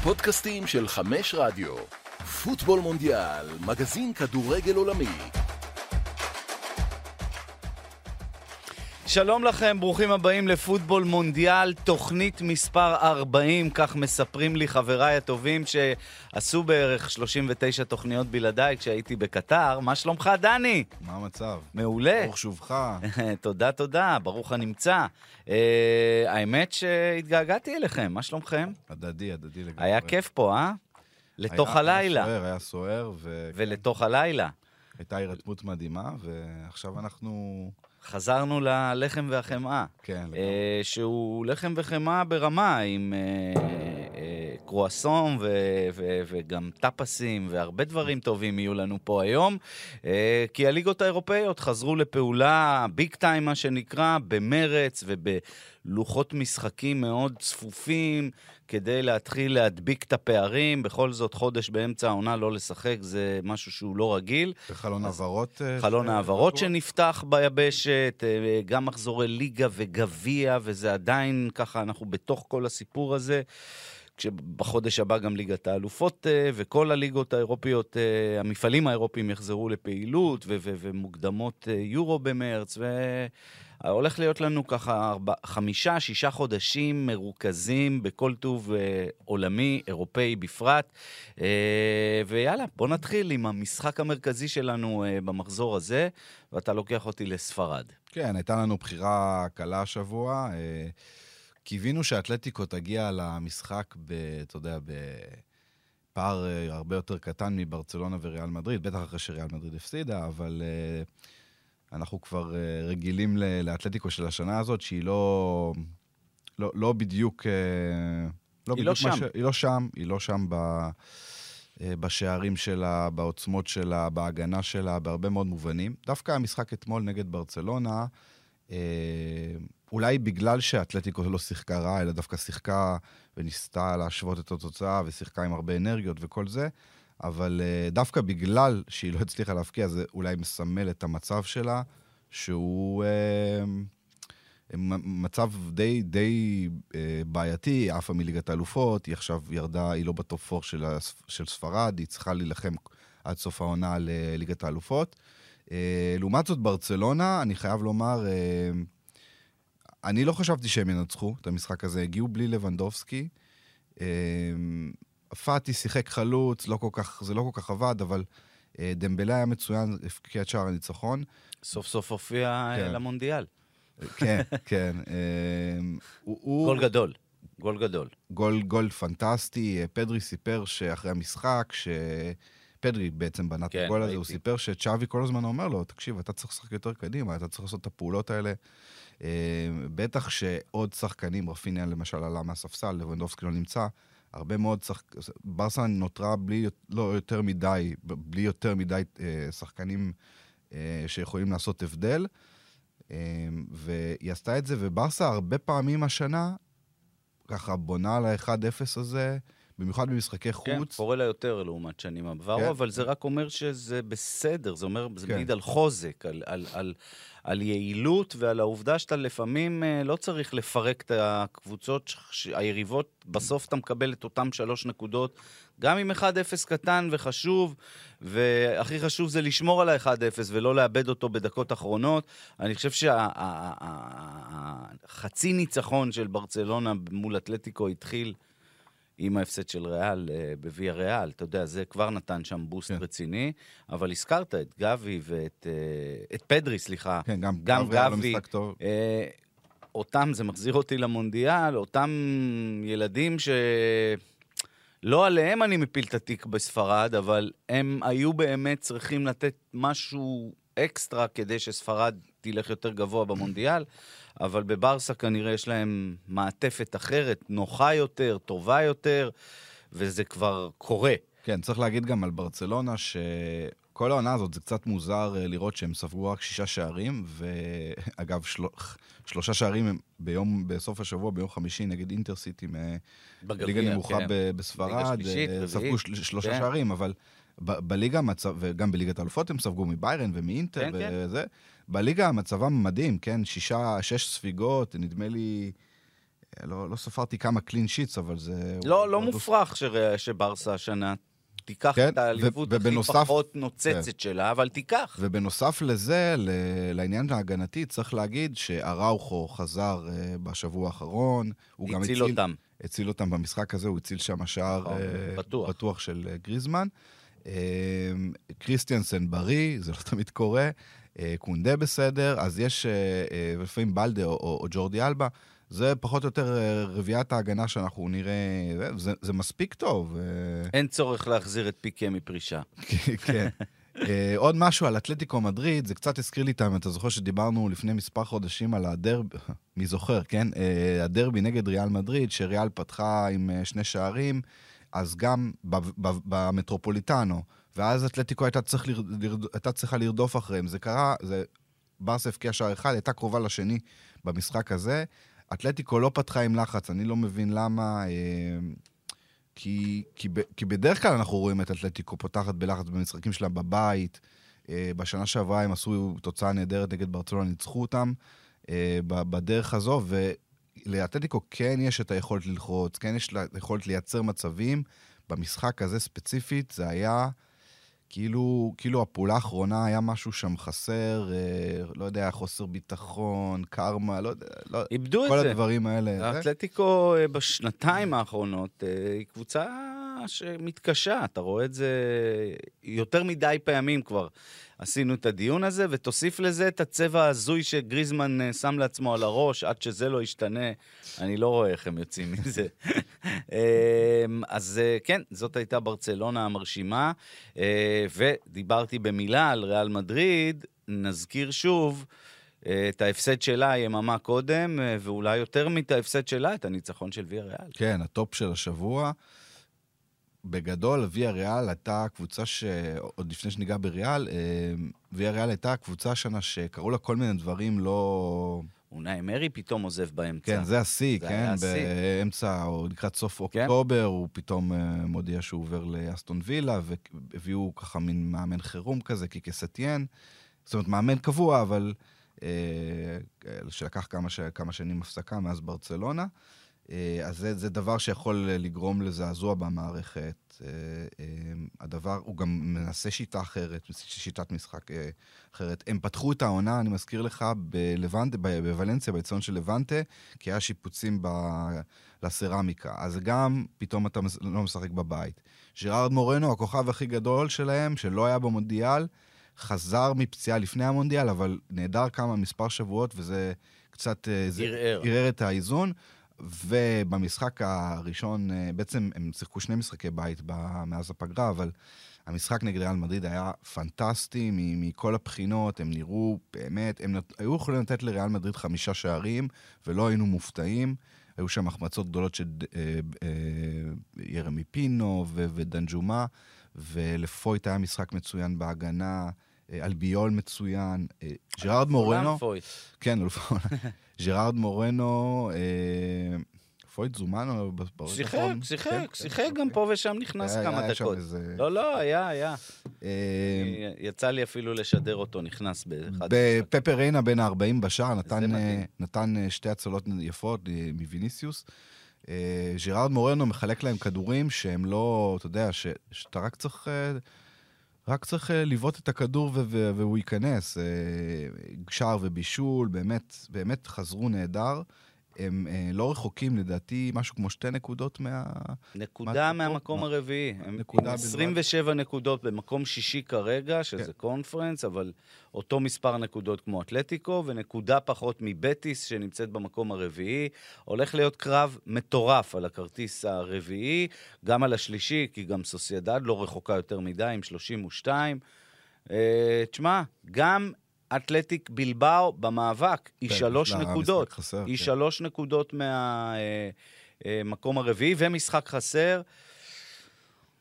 הפודקאסטים של חמש רדיו. פוטבול מונדיאל, מגזין כדורגל עולמי. שלום לכם, ברוכים הבאים לפוטבול מונדיאל, תוכנית מספר 40, כך מספרים לי חבריי הטובים שעשו בערך 39 תוכניות בלעדיי כשהייתי בקטר. מה שלומך, דני? מה המצב? מעולה. ברוך שובך. תודה, תודה, ברוך הנמצא. Uh, האמת שהתגעגעתי אליכם, מה שלומכם? הדדי, הדדי לגמרי. היה כיף פה, אה? לתוך היה, הלילה. היה סוער, היה סוער, ו... ולתוך הלילה. הייתה הירתמות מדהימה, ועכשיו אנחנו... חזרנו ללחם והחמאה. כן. אה, שהוא לחם וחמאה ברמה, עם אה, אה, קרואסון ו- ו- וגם טאפסים, והרבה דברים טובים יהיו לנו פה היום, אה, כי הליגות האירופאיות חזרו לפעולה ביג טיים, מה שנקרא, במרץ ובלוחות משחקים מאוד צפופים, כדי להתחיל להדביק את הפערים. בכל זאת, חודש באמצע העונה לא לשחק זה משהו שהוא לא רגיל. וחלון העברות... אה, חלון העברות? שנפתח ביבשת, אה, גם מחזורי ליגה וגביע, וזה עדיין ככה, אנחנו בתוך כל הסיפור הזה. כשבחודש הבא גם ליגת האלופות אה, וכל הליגות האירופיות, המפעלים האירופיים יחזרו לפעילות ו- ו- ומוקדמות יורו במרץ, והולך להיות לנו ככה ארבע, חמישה, שישה חודשים מרוכזים בכל טוב אה, עולמי, אירופאי בפרט. אה, ויאללה, בוא נתחיל עם המשחק המרכזי שלנו אה, במחזור הזה, ואתה לוקח אותי לספרד. כן, הייתה לנו בחירה קלה השבוע. אה, קיווינו שאתלטיקו תגיע למשחק, ב, אתה יודע, בפער אה, הרבה יותר קטן מברצלונה וריאל מדריד, בטח אחרי שריאל מדריד הפסידה, אבל אה, אנחנו כבר אה, רגילים לאתלטיקו של השנה הזאת, שהיא לא, לא, לא בדיוק... אה, לא היא לא בדיוק מה שם. ש... היא לא שם, היא לא שם ב... אה, בשערים שלה, בעוצמות שלה, בהגנה שלה, בהרבה מאוד מובנים. דווקא המשחק אתמול נגד ברצלונה, אולי בגלל שאתלטיקו לא שיחקה רע, אלא דווקא שיחקה וניסתה להשוות את התוצאה, ושיחקה עם הרבה אנרגיות וכל זה, אבל אה, דווקא בגלל שהיא לא הצליחה להבקיע, זה אולי מסמל את המצב שלה, שהוא... מ- מצב די, די אה, בעייתי, היא עפה מליגת האלופות, היא עכשיו ירדה, היא לא בטופ 4 של, של ספרד, היא צריכה להילחם עד סוף העונה לליגת האלופות. אה, לעומת זאת, ברצלונה, אני חייב לומר, אה, אני לא חשבתי שהם ינצחו את המשחק הזה, הגיעו בלי לבנדובסקי. אה, פאטי שיחק חלוץ, לא כל כך, זה לא כל כך עבד, אבל אה, דמבלה היה מצוין, הבקיע את שער הניצחון. סוף סוף הופיע אה, כן. למונדיאל. כן, כן. אה, הוא- הוא- גול גדול, גול גדול. גול, גול פנטסטי. פדרי סיפר שאחרי המשחק, ש... פדרי בעצם בנה את כן, הגול הזה. הוא סיפר שצ'אבי כל הזמן אומר לו, תקשיב, אתה צריך לשחק יותר קדימה, אתה צריך לעשות את הפעולות האלה. אה, בטח שעוד שחקנים, רפיניה למשל עלה מהספסל, לבנדובסקי לא נמצא, הרבה מאוד שחק... ברסה נותרה בלי לא יותר מדי, בלי יותר מדי אה, שחקנים אה, שיכולים לעשות הבדל. אה, והיא עשתה את זה, וברסה הרבה פעמים השנה, ככה בונה על ה-1-0 הזה, במיוחד במשחקי כן, חוץ. קורה לה יותר לעומת שנים עברו, כן. אבל זה רק אומר שזה בסדר, זה אומר, זה כן. מעיד על חוזק, על, על, על, על יעילות ועל העובדה שאתה לפעמים אה, לא צריך לפרק את הקבוצות, היריבות, בסוף אתה מקבל את אותם שלוש נקודות, גם עם 1-0 קטן וחשוב, והכי חשוב זה לשמור על ה-1-0 ולא לאבד אותו בדקות אחרונות. אני חושב שהחצי ניצחון של ברצלונה מול אתלטיקו התחיל עם ההפסד של ריאל אה, בוויה ריאל. אתה יודע, זה כבר נתן שם בוסט כן. רציני, אבל הזכרת את גבי ואת אה, את פדרי, סליחה. כן, גם, גם גבי לו גבי. טוב. אה, אותם, זה מחזיר אותי למונדיאל, אותם ילדים ש... לא עליהם אני מפיל את התיק בספרד, אבל הם היו באמת צריכים לתת משהו אקסטרה כדי שספרד תלך יותר גבוה במונדיאל, אבל בברסה כנראה יש להם מעטפת אחרת, נוחה יותר, טובה יותר, וזה כבר קורה. כן, צריך להגיד גם על ברצלונה, שכל העונה הזאת זה קצת מוזר אה, לראות שהם ספגו רק שישה שערים, ואגב, של... שלושה שערים הם ביום, בסוף השבוע, ביום חמישי, נגד אינטרסיטי, בגביע, ליגה נמוכה כן. ב- בספרד, אה, ספגו. של... שלושה כן. שערים, אבל ב- בליגה המצב, וגם בליגת האלופות הם ספגו מביירן ומאינטר כן, כן. בליגה מצבם מדהים, כן? שישה, שש ספיגות, נדמה לי... לא, לא ספרתי כמה קלין שיטס, אבל זה... לא, לא מופרך ש- שברסה השנה תיקח כן, את האליפות ו- הכי ובנוסף- פחות נוצצת שלה, אבל תיקח. ובנוסף לזה, ל- לעניין ההגנתי, צריך להגיד שאראוכו חזר אה, בשבוע האחרון. הוא גם הציל אותם. הציל אותם במשחק הזה, הוא הציל שם שער נכון, אה, בטוח. בטוח של אה, גריזמן. קריסטיאנסן בריא, זה לא תמיד קורה. אה, קונדה בסדר, אז יש אה, אה, לפעמים בלדה או, או, או ג'ורדי אלבה. זה פחות או יותר רביעיית ההגנה שאנחנו נראה, זה, זה, מספיק טוב. אין צורך להחזיר את פיקה מפרישה. כן. עוד משהו על אתלטיקו מדריד, זה קצת הזכיר לי איתם, אתה זוכר שדיברנו לפני מספר חודשים על הדרבי, מי זוכר, כן? הדרבי נגד ריאל מדריד, שריאל פתחה עם שני שערים, אז גם ב- ב- במטרופוליטנו, ואז אתלטיקו הייתה, צריך לר- לרד- הייתה צריכה לרדוף אחריהם. זה קרה, זה... ברסה הבקיעה שער אחד, הייתה קרובה לשני במשחק הזה. אתלטיקו לא פתחה עם לחץ, אני לא מבין למה. אה, כי, כי, ב- כי בדרך כלל אנחנו רואים את אתלטיקו פותחת בלחץ במשחקים שלה בבית. אה, בשנה שעברה הם עשו תוצאה נהדרת נגד ברצלונה, ניצחו אותם אה, בדרך הזו, ולאתלטיקו כן יש את היכולת ללחוץ, כן יש לה יכולת לייצר מצבים. במשחק הזה ספציפית זה היה כאילו, כאילו הפעולה האחרונה היה משהו שם חסר, אה, לא יודע, חוסר ביטחון, קרמה, לא יודע, לא, איבדו את כל זה. הדברים האלה. האתלטיקו אה, בשנתיים האחרונות אה, היא קבוצה שמתקשה, אתה רואה את זה יותר מדי פעמים כבר. עשינו את הדיון הזה, ותוסיף לזה את הצבע ההזוי שגריזמן אה, שם לעצמו על הראש, עד שזה לא ישתנה, אני לא רואה איך הם יוצאים מזה. אמ, אז אה, כן, זאת הייתה ברצלונה המרשימה, אה, ודיברתי במילה על ריאל מדריד, נזכיר שוב. את ההפסד שלה יממה קודם, ואולי יותר מאת ההפסד שלה, את הניצחון של ויה ריאל. כן, הטופ של השבוע. בגדול, ויה ריאל הייתה קבוצה ש... עוד לפני שניגע בריאל, אה, ויה ריאל הייתה קבוצה השנה שקראו לה כל מיני דברים לא... אונאי מרי פתאום עוזב באמצע. כן, זה השיא, זה כן? היה השיא. באמצע, או לקראת סוף כן. אוקטובר, הוא פתאום אה, מודיע שהוא עובר לאסטון וילה, והביאו ככה מין מאמן חירום כזה, קיקה סטיאן. זאת אומרת, מאמן קבוע, אבל אה, שלקח כמה, ש... כמה שנים הפסקה מאז ברצלונה. אה, אז זה, זה דבר שיכול לגרום לזעזוע במערכת. אה, אה, הדבר, הוא גם מנסה שיטה אחרת, שיטת משחק אה, אחרת. הם פתחו את העונה, אני מזכיר לך, בלבנטה, בוולנסיה, באצטדיון של לבנטה, כי היה שיפוצים ב... לסרמיקה. אז גם פתאום אתה לא משחק בבית. ג'רארד מורנו, הכוכב הכי גדול שלהם, שלא היה במונדיאל, חזר מפציעה לפני המונדיאל, אבל נעדר כמה, מספר שבועות, וזה קצת... אה, ערער. ערער את האיזון. ובמשחק הראשון, אה, בעצם הם שיחקו שני משחקי בית מאז הפגרה, אבל המשחק נגד ריאל מדריד היה פנטסטי מכל הבחינות, הם נראו באמת, הם נת... היו יכולים לתת לריאל מדריד חמישה שערים, ולא היינו מופתעים. היו שם החמצות גדולות של אה, אה, ירמי פינו ודנג'ומה, ופויט היה משחק מצוין בהגנה, אלביול מצוין, אה, ג'רארד מורנו... פויט. כן. ג'רארד מורנו, אה, פויט זומנו ברגע שיחק, האחרון. שיחק, כן, שיחק, כן, גם אוקיי. פה ושם נכנס כמה דקות. לא, לא, היה, היה. אה, יצא לי אפילו לשדר אותו, נכנס באחד. בפפר ריינה בין ה-40 בשער, נתן. אה, אה, שתי הצלות יפות אה, מוויניסיוס. אה, ג'רארד מורנו מחלק להם כדורים שהם לא, אתה יודע, שאתה רק צריך... רק צריך אה, לבעוט את הכדור והוא ייכנס. אה, שער ובישול, באמת, באמת חזרו נהדר. הם אה, לא רחוקים, לדעתי, משהו כמו שתי נקודות מה... נקודה מה- מהמקום מה- הרביעי. הם נקודה עם בלבד. 27 נקודות במקום שישי כרגע, שזה כן. קונפרנס, אבל אותו מספר נקודות כמו אתלטיקו, ונקודה פחות מבטיס שנמצאת במקום הרביעי. הולך להיות קרב מטורף על הכרטיס הרביעי, גם על השלישי, כי גם סוסיידד לא רחוקה יותר מדי, עם 32. אה, תשמע, גם אתלטיק בלבאו במאבק, היא כן, שלוש יש לה נקודות. היא כן. שלוש נקודות מהמקום הרביעי, ומשחק חסר.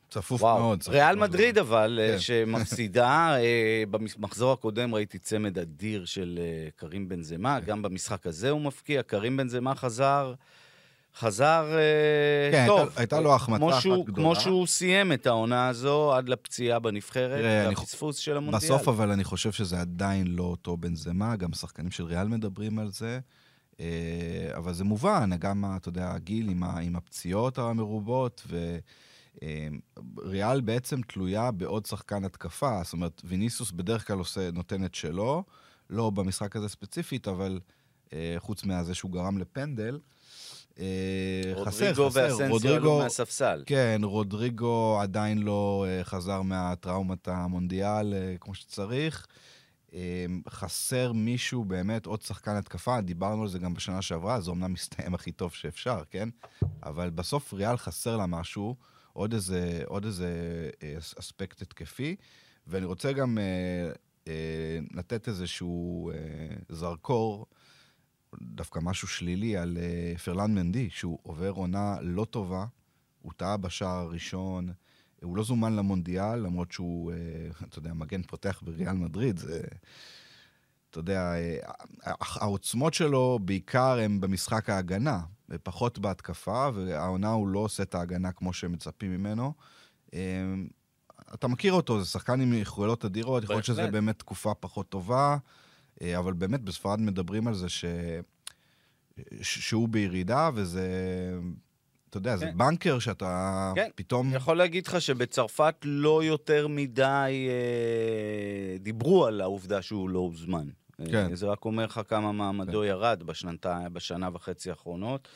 צפוף וואו, מאוד. צפוף ריאל מאוד. מדריד אבל, אה, כן. שמפסידה, אה, במחזור הקודם ראיתי צמד אדיר של אה, קרים בן זמה, גם במשחק הזה הוא מפקיע, קרים בן זמה חזר, חזר אה, כן, טוב. הייתה- הייתה לו החמצה אחת שהוא- גדולה. כמו שהוא סיים את העונה הזו עד לפציעה בנבחרת, והפספוס של המונדיאל. בסוף אבל אני חושב שזה עדיין לא אותו בן זמה, גם שחקנים של ריאל מדברים על זה. אה, אבל זה מובן, גם, אתה יודע, הגיל עם, עם הפציעות המרובות, וריאל בעצם תלויה בעוד שחקן התקפה. זאת אומרת, ויניסוס בדרך כלל עושה, נותן את שלו, לא במשחק הזה ספציפית, אבל חוץ מהזה שהוא גרם לפנדל. חסר, חסר. רודריגו עלו מהספסל. כן, רודריגו עדיין לא חזר מהטראומת המונדיאל כמו שצריך. חסר מישהו, באמת, עוד שחקן התקפה, דיברנו על זה גם בשנה שעברה, זה אומנם מסתיים הכי טוב שאפשר, כן? אבל בסוף ריאל חסר לה משהו, עוד איזה, עוד איזה אה, אספקט התקפי, ואני רוצה גם אה, אה, לתת איזשהו אה, זרקור, דווקא משהו שלילי, על אה, פרלן מנדי, שהוא עובר עונה לא טובה, הוא טעה בשער הראשון, הוא לא זומן למונדיאל, למרות שהוא, אה, אתה יודע, מגן פותח בריאל מדריד, זה... אתה יודע, אה, העוצמות שלו בעיקר הן במשחק ההגנה, פחות בהתקפה, והעונה הוא לא עושה את ההגנה כמו שמצפים ממנו. אתה מכיר אותו, זה שחקן עם יכולות אדירות, יכול להיות שזה באמת תקופה פחות טובה, אבל באמת בספרד מדברים על זה ש... שהוא בירידה, וזה... אתה יודע, כן. זה בנקר שאתה כן. פתאום... אני יכול להגיד לך שבצרפת לא יותר מדי אה, דיברו על העובדה שהוא לא הוזמן. כן. זה רק אומר לך כמה מעמדו כן. ירד בשנתה, בשנה וחצי האחרונות.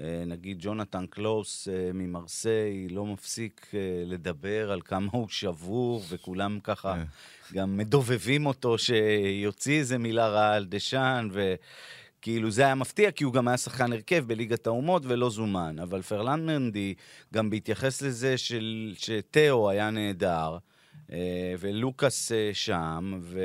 אה, נגיד ג'ונתן קלוס אה, ממרסיי לא מפסיק אה, לדבר על כמה הוא שבור, וכולם ככה. גם מדובבים אותו שיוציא איזה מילה רעה על דשאן, ו... כאילו זה היה מפתיע, כי הוא גם היה שחקן הרכב בליגת האומות ולא זומן. אבל פרלן מנדי, גם בהתייחס לזה של, שתאו היה נהדר, ולוקאס אה, שם, ו...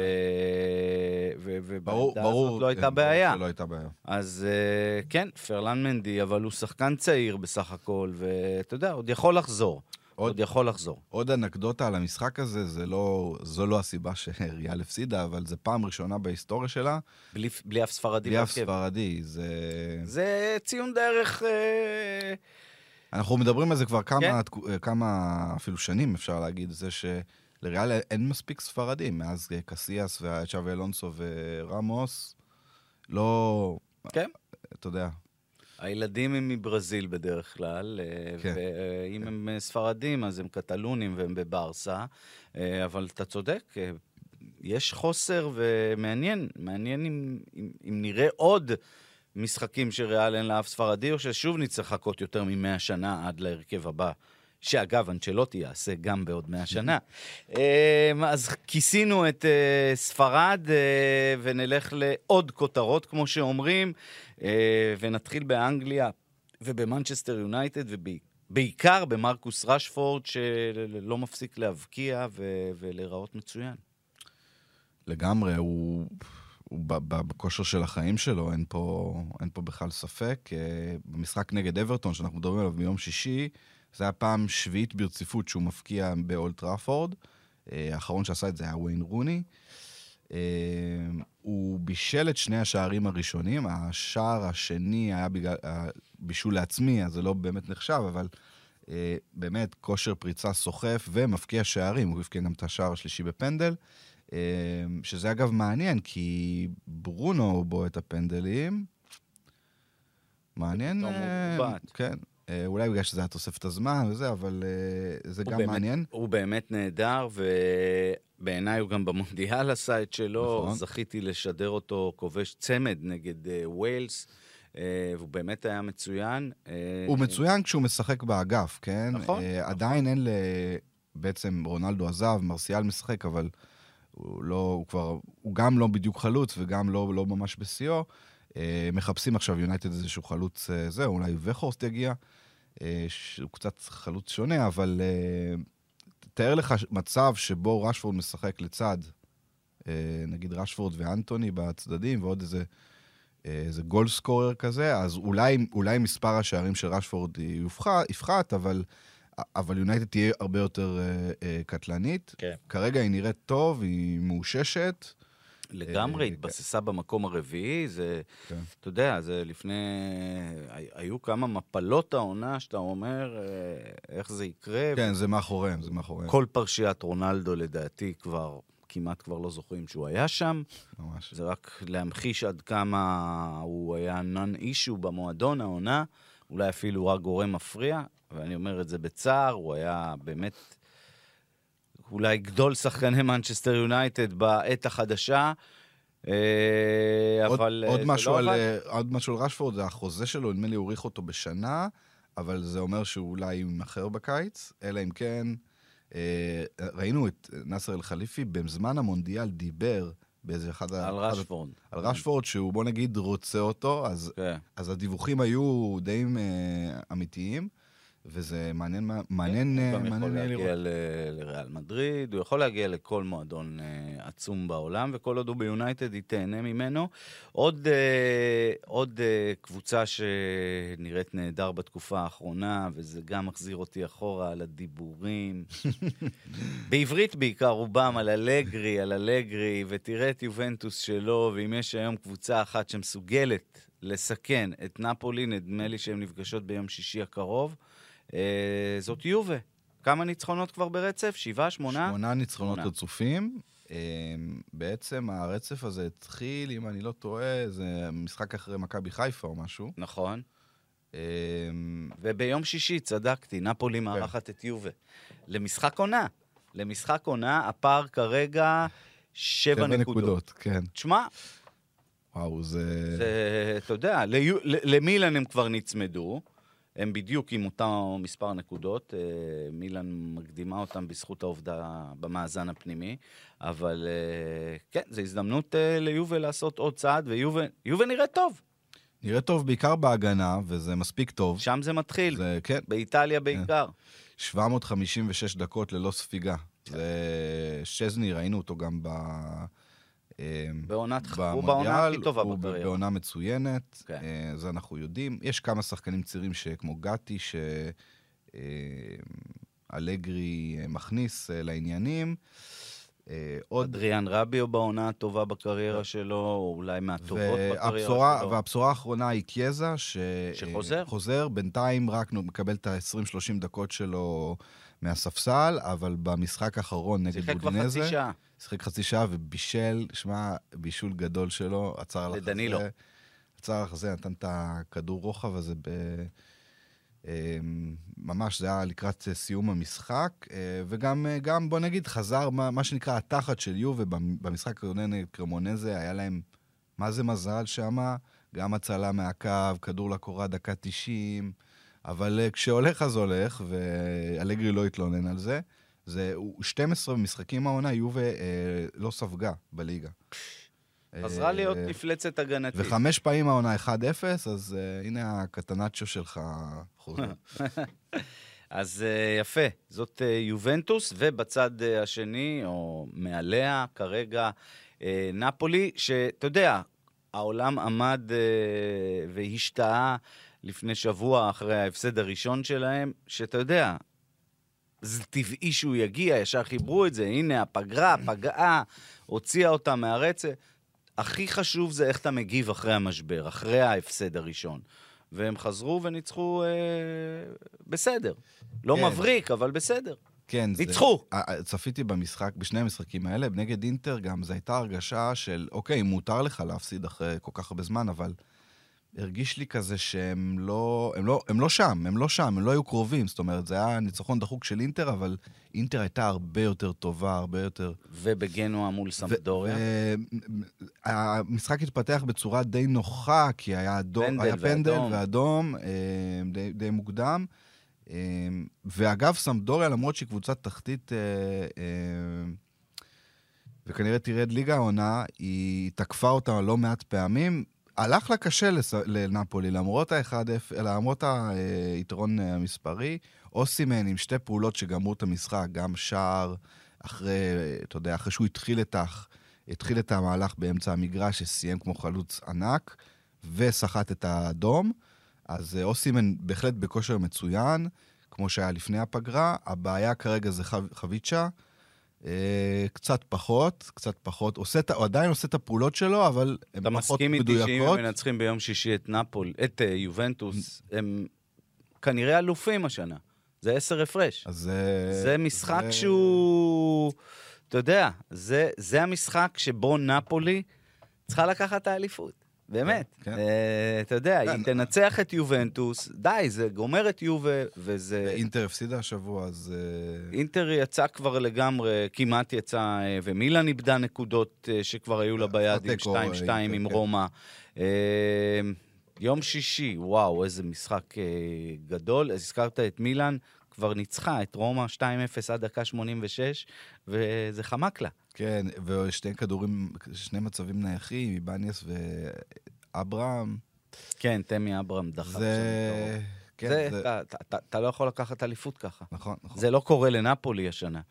ו... ובעמדה הזאת לא הייתה כן, בעיה. לא הייתה בעיה. אז אה, כן, פרלן מנדי, אבל הוא שחקן צעיר בסך הכל, ואתה יודע, עוד יכול לחזור. עוד, עוד יכול לחזור. עוד אנקדוטה על המשחק הזה, זה לא, זו לא הסיבה שריאל הפסידה, אבל זו פעם ראשונה בהיסטוריה שלה. בלי, בלי אף ספרדי בלי אף ספרדי, זה... זה ציון דרך... אה... אנחנו מדברים על זה כבר כמה, כן? כמה אפילו שנים, אפשר להגיד, זה שלריאל אין מספיק ספרדים, מאז קסיאס וצ'אבי אלונסו ורמוס, לא... כן. אתה יודע. הילדים הם מברזיל בדרך כלל, אה, כן. ואם כן. הם ספרדים אז הם קטלונים והם בברסה, אה, אבל אתה צודק, אה, יש חוסר ומעניין, מעניין אם, אם, אם נראה עוד משחקים שריאל אין לאף ספרדי, או ששוב נצטרך לחכות יותר ממאה שנה עד להרכב הבא. שאגב, אנצ'לוטי יעשה גם בעוד מאה שנה. אז כיסינו את ספרד, ונלך לעוד כותרות, כמו שאומרים. אה, ונתחיל באנגליה ובמנצ'סטר יונייטד, ובעיקר במרקוס רשפורד, שלא מפסיק להבקיע ו- ולהיראות מצוין. לגמרי, הוא... הוא בכושר של החיים שלו, אין פה, אין פה בכלל ספק. אה, במשחק נגד אברטון, שאנחנו מדברים עליו ביום שישי, זה היה פעם שביעית ברציפות שהוא מפקיע באולט טראפורד. אה, האחרון שעשה את זה היה וויין רוני. אה, הוא בישל את שני השערים הראשונים, השער השני היה בגלל, בישול לעצמי, אז זה לא באמת נחשב, אבל אה, באמת כושר פריצה סוחף ומפקיע שערים, הוא הבקיע גם את השער השלישי בפנדל, אה, שזה אגב מעניין, כי ברונו בו את הפנדלים. מעניין, כן, אולי בגלל שזה היה תוספת הזמן וזה, אבל זה גם באמת, מעניין. הוא באמת נהדר, ו... בעיניי הוא גם במונדיאל עשה את שלו, נכון. זכיתי לשדר אותו כובש צמד נגד uh, ווילס. והוא באמת היה מצוין. הוא מצוין כשהוא משחק באגף, כן? נכון. נכון. עדיין אין ל... בעצם רונלדו עזב, מרסיאל משחק, אבל הוא לא, הוא כבר, הוא גם לא בדיוק חלוץ וגם לא, לא ממש בשיאו. מחפשים עכשיו יונייטד איזשהו חלוץ, זהו, אולי וחורסט יגיע. Uh, שהוא קצת חלוץ שונה, אבל uh, תאר לך מצב שבו רשפורד משחק לצד, אה, נגיד רשפורד ואנטוני בצדדים, ועוד איזה, אה, איזה גול סקורר כזה, אז אולי, אולי מספר השערים של רשפורד יפחת, אבל... אבל יונייטד תהיה הרבה יותר uh, uh, קטלנית. כן. כרגע היא נראית טוב, היא מאוששת. לגמרי, uh, התבססה. במקום הרביעי, זה, כן. אתה יודע, זה לפני, היו כמה מפלות העונה שאתה אומר, איך זה יקרה. כן, ו... זה מאחוריהם, זה מאחוריהם. כל פרשיית רונלדו לדעתי כבר כמעט כבר לא זוכרים שהוא היה שם. ממש. זה רק להמחיש עד כמה הוא היה נון אישו במועדון, העונה, אולי אפילו רק גורם מפריע, ואני אומר את זה בצער, הוא היה באמת אולי גדול שחקני מנצ'סטר יונייטד בעת החדשה. אה, עוד, אבל אה, עוד, זה משהו לא על. אה, עוד משהו על רשפורד, זה החוזה שלו, נדמה לי הוא האריך אותו בשנה, אבל זה אומר שהוא אולי יימכר בקיץ, אלא אם כן, ראינו את נאסר אל-חליפי בזמן המונדיאל דיבר באיזה אחד... על רשפורד. על רשפורד, שהוא בוא נגיד רוצה אותו, אז, כן. אז הדיווחים היו די אמיתיים, וזה מעניין, מעניין, הוא אה, גם יכול מעניין יהיה להגיע לראות. לריאל מדריד, הוא יכול להגיע לכל מועדון אה, עצום בעולם, וכל עוד הוא ביונייטד היא תהנה ממנו. עוד, אה, עוד אה, קבוצה שנראית נהדר בתקופה האחרונה, וזה גם מחזיר אותי אחורה על הדיבורים. בעברית בעיקר, רובם על אלגרי, על אלגרי, ותראה את יובנטוס שלו, ואם יש היום קבוצה אחת שמסוגלת לסכן את נפולי, נדמה לי שהן נפגשות ביום שישי הקרוב. אה, זאת יובה. כמה ניצחונות כבר ברצף? שבעה, שמונה? שמונה ניצחונות. רצופים. אה, בעצם הרצף הזה התחיל, אם אני לא טועה, זה משחק אחרי מכבי חיפה או משהו. נכון. אה, וביום שישי, צדקתי, נפולי מארחת את יובה. למשחק עונה. למשחק עונה, הפער כרגע שבע נקודות. כן. תשמע, וואו, זה... זה, אתה יודע, למילן הם כבר נצמדו. הם בדיוק עם אותו מספר נקודות. אה, מילן מקדימה אותם בזכות העובדה במאזן הפנימי. אבל אה, כן, זו הזדמנות אה, ליובל לעשות עוד צעד, ויובל נראה טוב. נראה טוב בעיקר בהגנה, וזה מספיק טוב. שם זה מתחיל. זה, כן, באיטליה בעיקר. 756 דקות ללא ספיגה. זה שזני, ראינו אותו גם ב... אה, בעונת, הוא בעונה הכי טובה הוא בקריירה. בעונה מצוינת, כן. אה, זה אנחנו יודעים. יש כמה שחקנים צעירים כמו גתי, שאלגרי מכניס אה, לעניינים. אה, עוד אדריאן רביו בעונה הטובה בקריירה שלו, או אולי מהטובות בקריירה שלו. והבשורה האחרונה היא קיאזה, ש... שחוזר. חוזר, בינתיים רק מקבל את ה-20-30 דקות שלו מהספסל, אבל במשחק האחרון נגד שיחק כבר בודינזה, חצי שעה. שיחק חצי שעה ובישל, שמע, בישול גדול שלו, עצר על החזה. לדנילו. עצר על החזה, נתן את הכדור רוחב הזה ב... אמ, ממש, זה היה לקראת סיום המשחק, אה, וגם, אה, גם, בוא נגיד, חזר מה, מה שנקרא התחת של יובה במ- במשחק נגד קרמונזה, היה להם, מה זה מזל שמה, גם הצלה מהקו, כדור לקורה דקה 90, אבל אה, כשהולך אז הולך, ואלגרי לא התלונן על זה. זה הוא- 12 משחקים העונה, יובה אה, לא ספגה בליגה. חזרה אה, להיות מפלצת הגנתית. וחמש פעמים העונה 1-0, אז uh, הנה הקטנצ'ו שלך חוזר. אז uh, יפה, זאת uh, יובנטוס, ובצד uh, השני, או מעליה, כרגע, uh, נפולי, שאתה יודע, העולם עמד uh, והשתאה לפני שבוע אחרי ההפסד הראשון שלהם, שאתה יודע, זה טבעי שהוא יגיע, ישר חיברו את זה, הנה הפגרה פגעה, הוציאה אותה מהרצף. הכי חשוב זה איך אתה מגיב אחרי המשבר, אחרי ההפסד הראשון. והם חזרו וניצחו אה, בסדר. לא כן. מבריק, אבל בסדר. כן, זה... ניצחו. אה, אה, צפיתי במשחק, בשני המשחקים האלה, נגד אינטר גם, זו הייתה הרגשה של, אוקיי, מותר לך להפסיד אחרי כל כך הרבה זמן, אבל הרגיש לי כזה שהם לא, הם לא, הם לא שם, הם לא שם, הם לא היו קרובים. זאת אומרת, זה היה ניצחון דחוק של אינטר, אבל אינטר הייתה הרבה יותר טובה, הרבה יותר... ובגנואה מול סמפדוריה. ו- המשחק התפתח בצורה די נוחה, כי היה, אדום, פנדל היה פנדל ואדום. ואדום אה, די, די מוקדם. אה, ואגב, סמפדוריה, למרות שהיא קבוצת תחתית, אה, אה, וכנראה תרד ליגה העונה, היא תקפה אותה לא מעט פעמים. הלך לה קשה לס... לנפולי, למרות ה-1-0, למרות היתרון אה, המספרי. אוסימן עם שתי פעולות שגמרו את המשחק, גם שער, אחרי, אתה יודע, אחרי שהוא התחיל את, ה... התחיל את המהלך באמצע המגרש, שסיים כמו חלוץ ענק, וסחט את האדום. אז אה, אוסימן בהחלט בכושר מצוין, כמו שהיה לפני הפגרה. הבעיה כרגע זה חו... חביצ'ה. אה, קצת פחות, קצת פחות. עושה, הוא עדיין עושה את הפעולות שלו, אבל הן אתה פחות מסכים איתי שאם מדויקות. הם מנצחים ביום שישי את נפול, את אה, יובנטוס, הם כנראה אלופים השנה. זה עשר הפרש. אז אה, זה משחק זה- שהוא... אתה יודע, זה, זה המשחק שבו נפולי צריכה לקחת את האליפות. באמת. כן. אה, אתה יודע, כן. היא תנצח את יובנטוס, די, זה גומר את יובה, וזה... אינטר הפסידה השבוע, אז... אה, אינטר יצא כבר לגמרי, כמעט יצא, אה, ומילאן איבדה נקודות אה, שכבר היו לה ביד עם תיקו, 2-2 אינטר, עם כן. רומא. יום שישי, וואו, איזה משחק גדול. הזכרת את מילאן, כבר ניצחה את רומא 2-0 עד דקה 86, וזה חמק לה. כן, ושני כדורים, שני מצבים נייחים, איבניאס ואברהם. כן, תמי אברהם. שם זה... כן, זה, זה... אתה- אתה- אתה- אתה לא יכול לקחת אליפות ככה. נכון, נכון. זה לא קורה לנפולי השנה.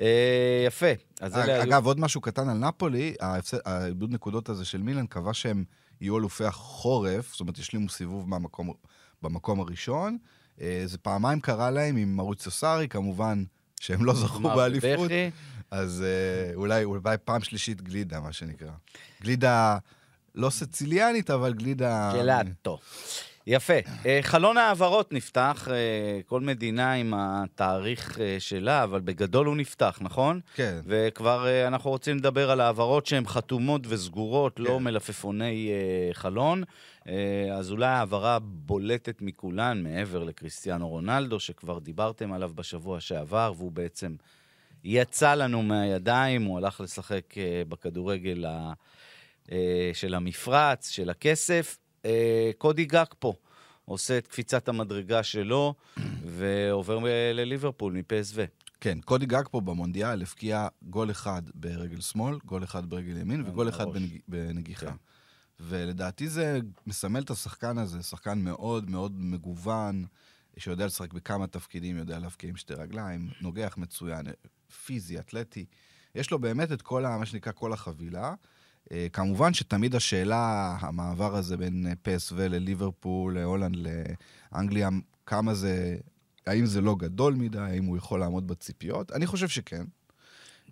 אה, יפה. אז אלה היו... אגב, עוד משהו קטן על נפולי, העיבוד נקודות הזה של מילן קבע שהם יהיו אלופי החורף, זאת אומרת, השלימו סיבוב מהמקום, במקום הראשון. אה, זה פעמיים קרה להם עם מרוציו סארי, כמובן שהם לא זכו באליפות. אז אה, אולי, אולי פעם שלישית גלידה, מה שנקרא. גלידה לא סציליאנית, אבל גלידה... ג'לאטו. יפה. אה, חלון העברות נפתח, אה, כל מדינה עם התאריך אה, שלה, אבל בגדול הוא נפתח, נכון? כן. וכבר אה, אנחנו רוצים לדבר על העברות שהן חתומות וסגורות, לא כן. מלפפוני אה, חלון. אה, אז אולי העברה הבולטת מכולן, מעבר לקריסטיאנו רונלדו, שכבר דיברתם עליו בשבוע שעבר, והוא בעצם יצא לנו מהידיים, הוא הלך לשחק אה, בכדורגל ה- אה, של המפרץ, של הכסף. קודי גק פה עושה את קפיצת המדרגה שלו, ועובר לליברפול מפסו. כן, קודי גג פה במונדיאל הבקיע גול אחד ברגל שמאל, גול אחד ברגל ימין וגול אחד. בנג... בנגיחה. כן. ולדעתי זה מסמל את השחקן הזה, שחקן מאוד מאוד מגוון, שיודע לשחק בכמה תפקידים, יודע להבקיע עם שתי רגליים, נוגח מצוין, פיזי, אתלטי. יש לו באמת את כל, ה, מה שנקרא, כל החבילה. אה, כמובן שתמיד השאלה, המעבר הזה בין אה, פסו לליברפול, להולנד, לאנגליה, כמה זה, האם זה לא גדול מדי, האם הוא יכול לעמוד בציפיות? אני חושב שכן.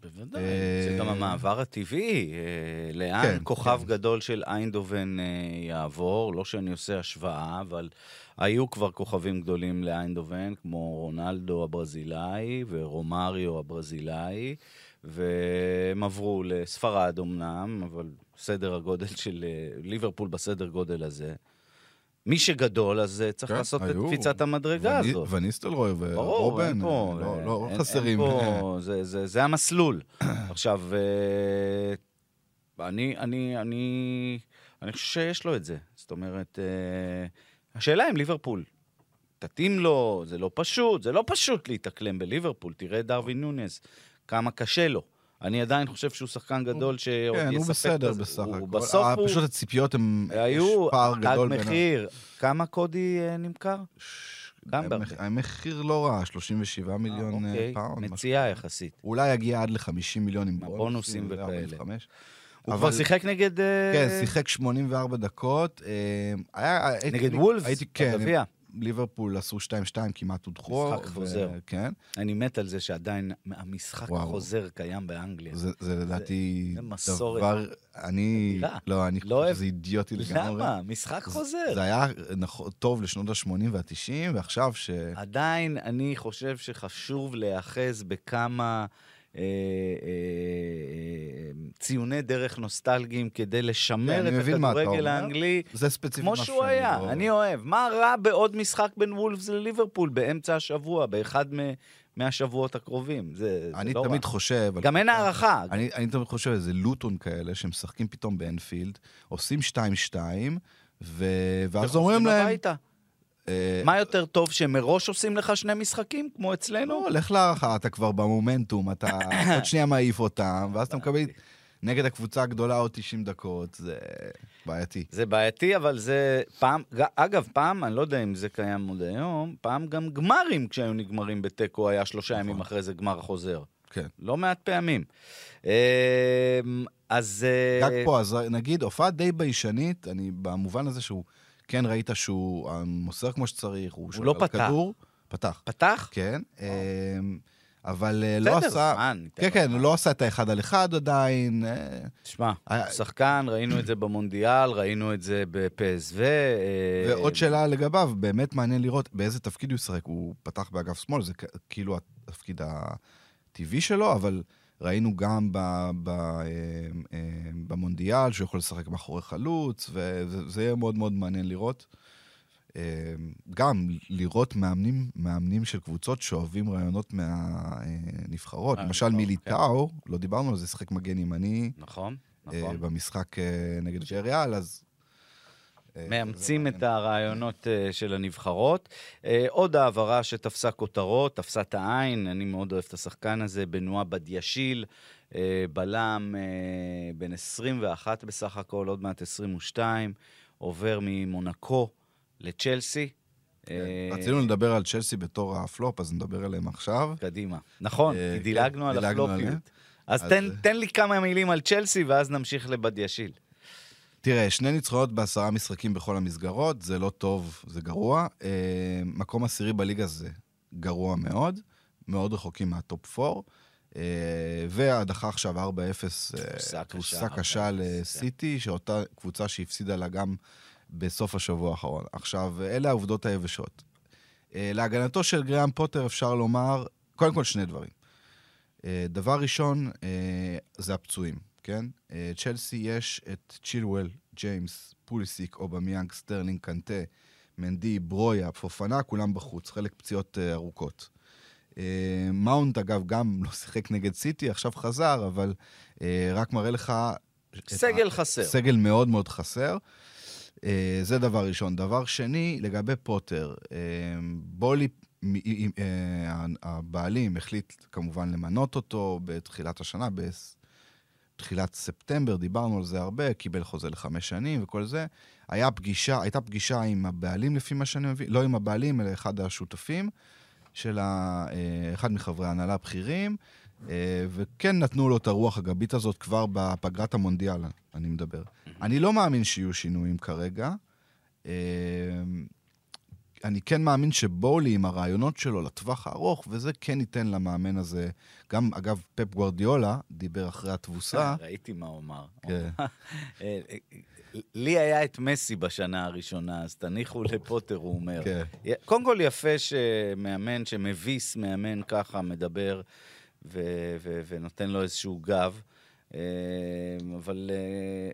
בוודאי, אה, זה גם המעבר הטבעי. אה, לאן כן, כוכב כן. גדול של איינדובן אה, יעבור? לא שאני עושה השוואה, אבל היו כבר כוכבים גדולים לאיינדובן, כמו רונלדו הברזילאי ורומריו הברזילאי, והם עברו לספרד אמנם, אבל סדר הגודל של ליברפול בסדר גודל הזה. מי שגדול, אז אה, צריך כן, לעשות את היו. קפיצת המדרגה וני- הזאת. וניסטלרוי ורובן, פה, לא, אה, לא אין- חסרים. אין פה, זה, זה, זה המסלול. עכשיו, אה, אני, אני, אני, אני חושב שיש לו את זה. זאת אומרת, אה, השאלה אם ליברפול תתאים לו, זה לא פשוט, זה לא פשוט להתאקלם בליברפול. תראה את דרווין נונס, כמה קשה לו. אני עדיין חושב שהוא שחקן גדול שעוד כן, הוא יספק בסדר. בסך הכל. בסוף אה, הוא... פשוט הציפיות יש היו פער גדול בין... ה- מחיר. כמה קודי אה, נמכר? גם בהרבה. המח- המחיר לא רע, 37 מיליון אה, אוקיי, פאונד. מציאה יחסית. אולי יגיע עד ל-50 מיליון עם בונוסים, וכאלה. 45. הוא כבר שיחק נגד... אה, כן, שיחק 84 דקות. אה, נגד וולפס, הייתי, כן, בגביע. ליברפול עשו 2-2, כמעט הודחו. משחק חוזר. כן, אני מת על זה שעדיין המשחק וואו. החוזר קיים באנגליה. זה, זה לדעתי זה מסורת. דבר, אני, אדירה. לא, אני לא חושב אוהב. שזה אידיוטי לגמרי. למה? משחק חוזר. זה היה נכון, טוב לשנות ה-80 וה-90, ועכשיו ש... עדיין אני חושב שחשוב להיאחז בכמה ציוני דרך נוסטלגיים כדי כן, לשמר אני את הכדורגל. האנגלי זה ספציפית כמו שהוא היה. לא- אני אוהב. מה רע בעוד משחק בין וולפס לליברפול באמצע השבוע, באחד מהשבועות הקרובים? זה זה אני לא רע. תמיד חושב... גם אין הערכה. אני, אני תמיד חושב איזה לוטון כאלה, שמשחקים פתאום באנפילד, עושים 2-2, ו... ואז אומרים להם... הביתה. אה, מה יותר טוב, שמראש עושים לך שני משחקים, כמו אצלנו? לא, לך להערכה, אתה כבר במומנטום, אתה עוד שנייה מעיף אותם, ואז אתה מקבל נגד הקבוצה הגדולה עוד 90 דקות, זה בעייתי. זה בעייתי, אבל זה פעם, אגב, פעם, אני לא יודע אם זה קיים עוד היום, פעם גם גמרים כשהיו נגמרים בתיקו, היה שלושה ימים אחרי זה גמר חוזר. כן. לא מעט פעמים. אמ, אז... אה, גג פה, אז נגיד, הופעה די ביישנית, אני במובן הזה שהוא, כן ראית שהוא אה, מוסר כמו שצריך, הוא שולט לא פתח. כדור, פתח, פתח? כן, אה, אבל אה, לא בסדר, עשה... זמן, ניתן כן, כן, זמן. הוא לא עשה את האחד על אחד עדיין. אה, תשמע, היה- שחקן, ראינו את זה במונדיאל, ראינו את זה בפסו. אה, ועוד שאלה לגביו, באמת מעניין לראות באיזה תפקיד הוא ישחק. הוא פתח באגף שמאל, זה כאילו התפקיד הטבעי שלו, אבל ראינו גם ב, ב, אה, במונדיאל שהוא יכול לשחק מאחורי חלוץ, וזה יהיה מאוד מאוד מעניין לראות. גם לראות מאמנים, מאמנים של קבוצות שאוהבים רעיונות מהנבחרות. למשל מיליטאו, כן. לא דיברנו על זה, שחק מגן ימני. נכון, נכון. במשחק נגד ג'ריאל, אז אה, מאמצים את הרעיונות אה, של הנבחרות. אה, עוד העברה שתפסה כותרות, תפסה את העין, אני מאוד אוהב את השחקן הזה, בנועה בדיאשיל, בלם בן 21 בסך הכל, עוד מעט 22, עובר ממונקו לצ'לסי. כן, רצינו לדבר על צ'לסי בתור הפלופ, אז נדבר עליהם עכשיו. קדימה. נכון, כי דילגנו כן, על הפלופיות. אז תן לי כמה מילים על צ'לסי, ואז נמשיך לבדיאשיל. תראה, שני ניצחונות בעשרה משחקים בכל המסגרות, זה לא טוב, זה גרוע. אה, מקום עשירי בליגה זה גרוע מאוד, מאוד רחוקים מהטופ 4. אה, והדחה עכשיו 4-0, אה, תבוסה קשה לסיטי, שאותה קבוצה שהפסידה לה גם בסוף השבוע האחרון. עכשיו, אלה העובדות היבשות. להגנתו של גריאם פוטר אפשר לומר, קודם כל שני דברים. דבר ראשון, זה הפצועים. כן? אה, צ'לסי יש את צ'ילואל, ג'יימס, פוליסיץ', אובמיאנג, סטרלינג, קנטה, מנדי, ברויה, פופנה, כולם בחוץ, חלק פציעות uh, ארוכות. Uh, מאונט, אגב, גם לא שיחק נגד סיטי, עכשיו חזר, אבל רק מראה לך... סגל חסר. סגל מאוד מאוד חסר. זה דבר ראשון. דבר שני, לגבי פוטר, בולי, הבעלים החליט כמובן למנות אותו בתחילת השנה, תחילת ספטמבר, דיברנו על זה הרבה, קיבל חוזה לחמש שנים וכל זה. היה פגישה, הייתה פגישה עם הבעלים, לפי מה שאני מבין, לא עם הבעלים, אלא אחד השותפים של ה, אה, אחד מחברי ההנהלה הבכירים, אה, וכן נתנו לו את הרוח הגבית הזאת כבר בפגרת המונדיאל, אני מדבר. אני לא מאמין שיהיו שינויים כרגע. אה, אני כן מאמין שבולי עם הרעיונות שלו לטווח הארוך, וזה כן ייתן למאמן הזה, גם, אגב, פפ גוורדיולה דיבר אחרי התבוסה. כן, ראיתי מה הוא אמר. כן. אה, לי היה את מסי בשנה הראשונה, אז תניחו לפוטר, הוא אומר. כן. קודם כל יפה שמאמן שמביס מאמן ככה, מדבר ו- ו- ונותן לו איזשהו גב, אה, אבל אה,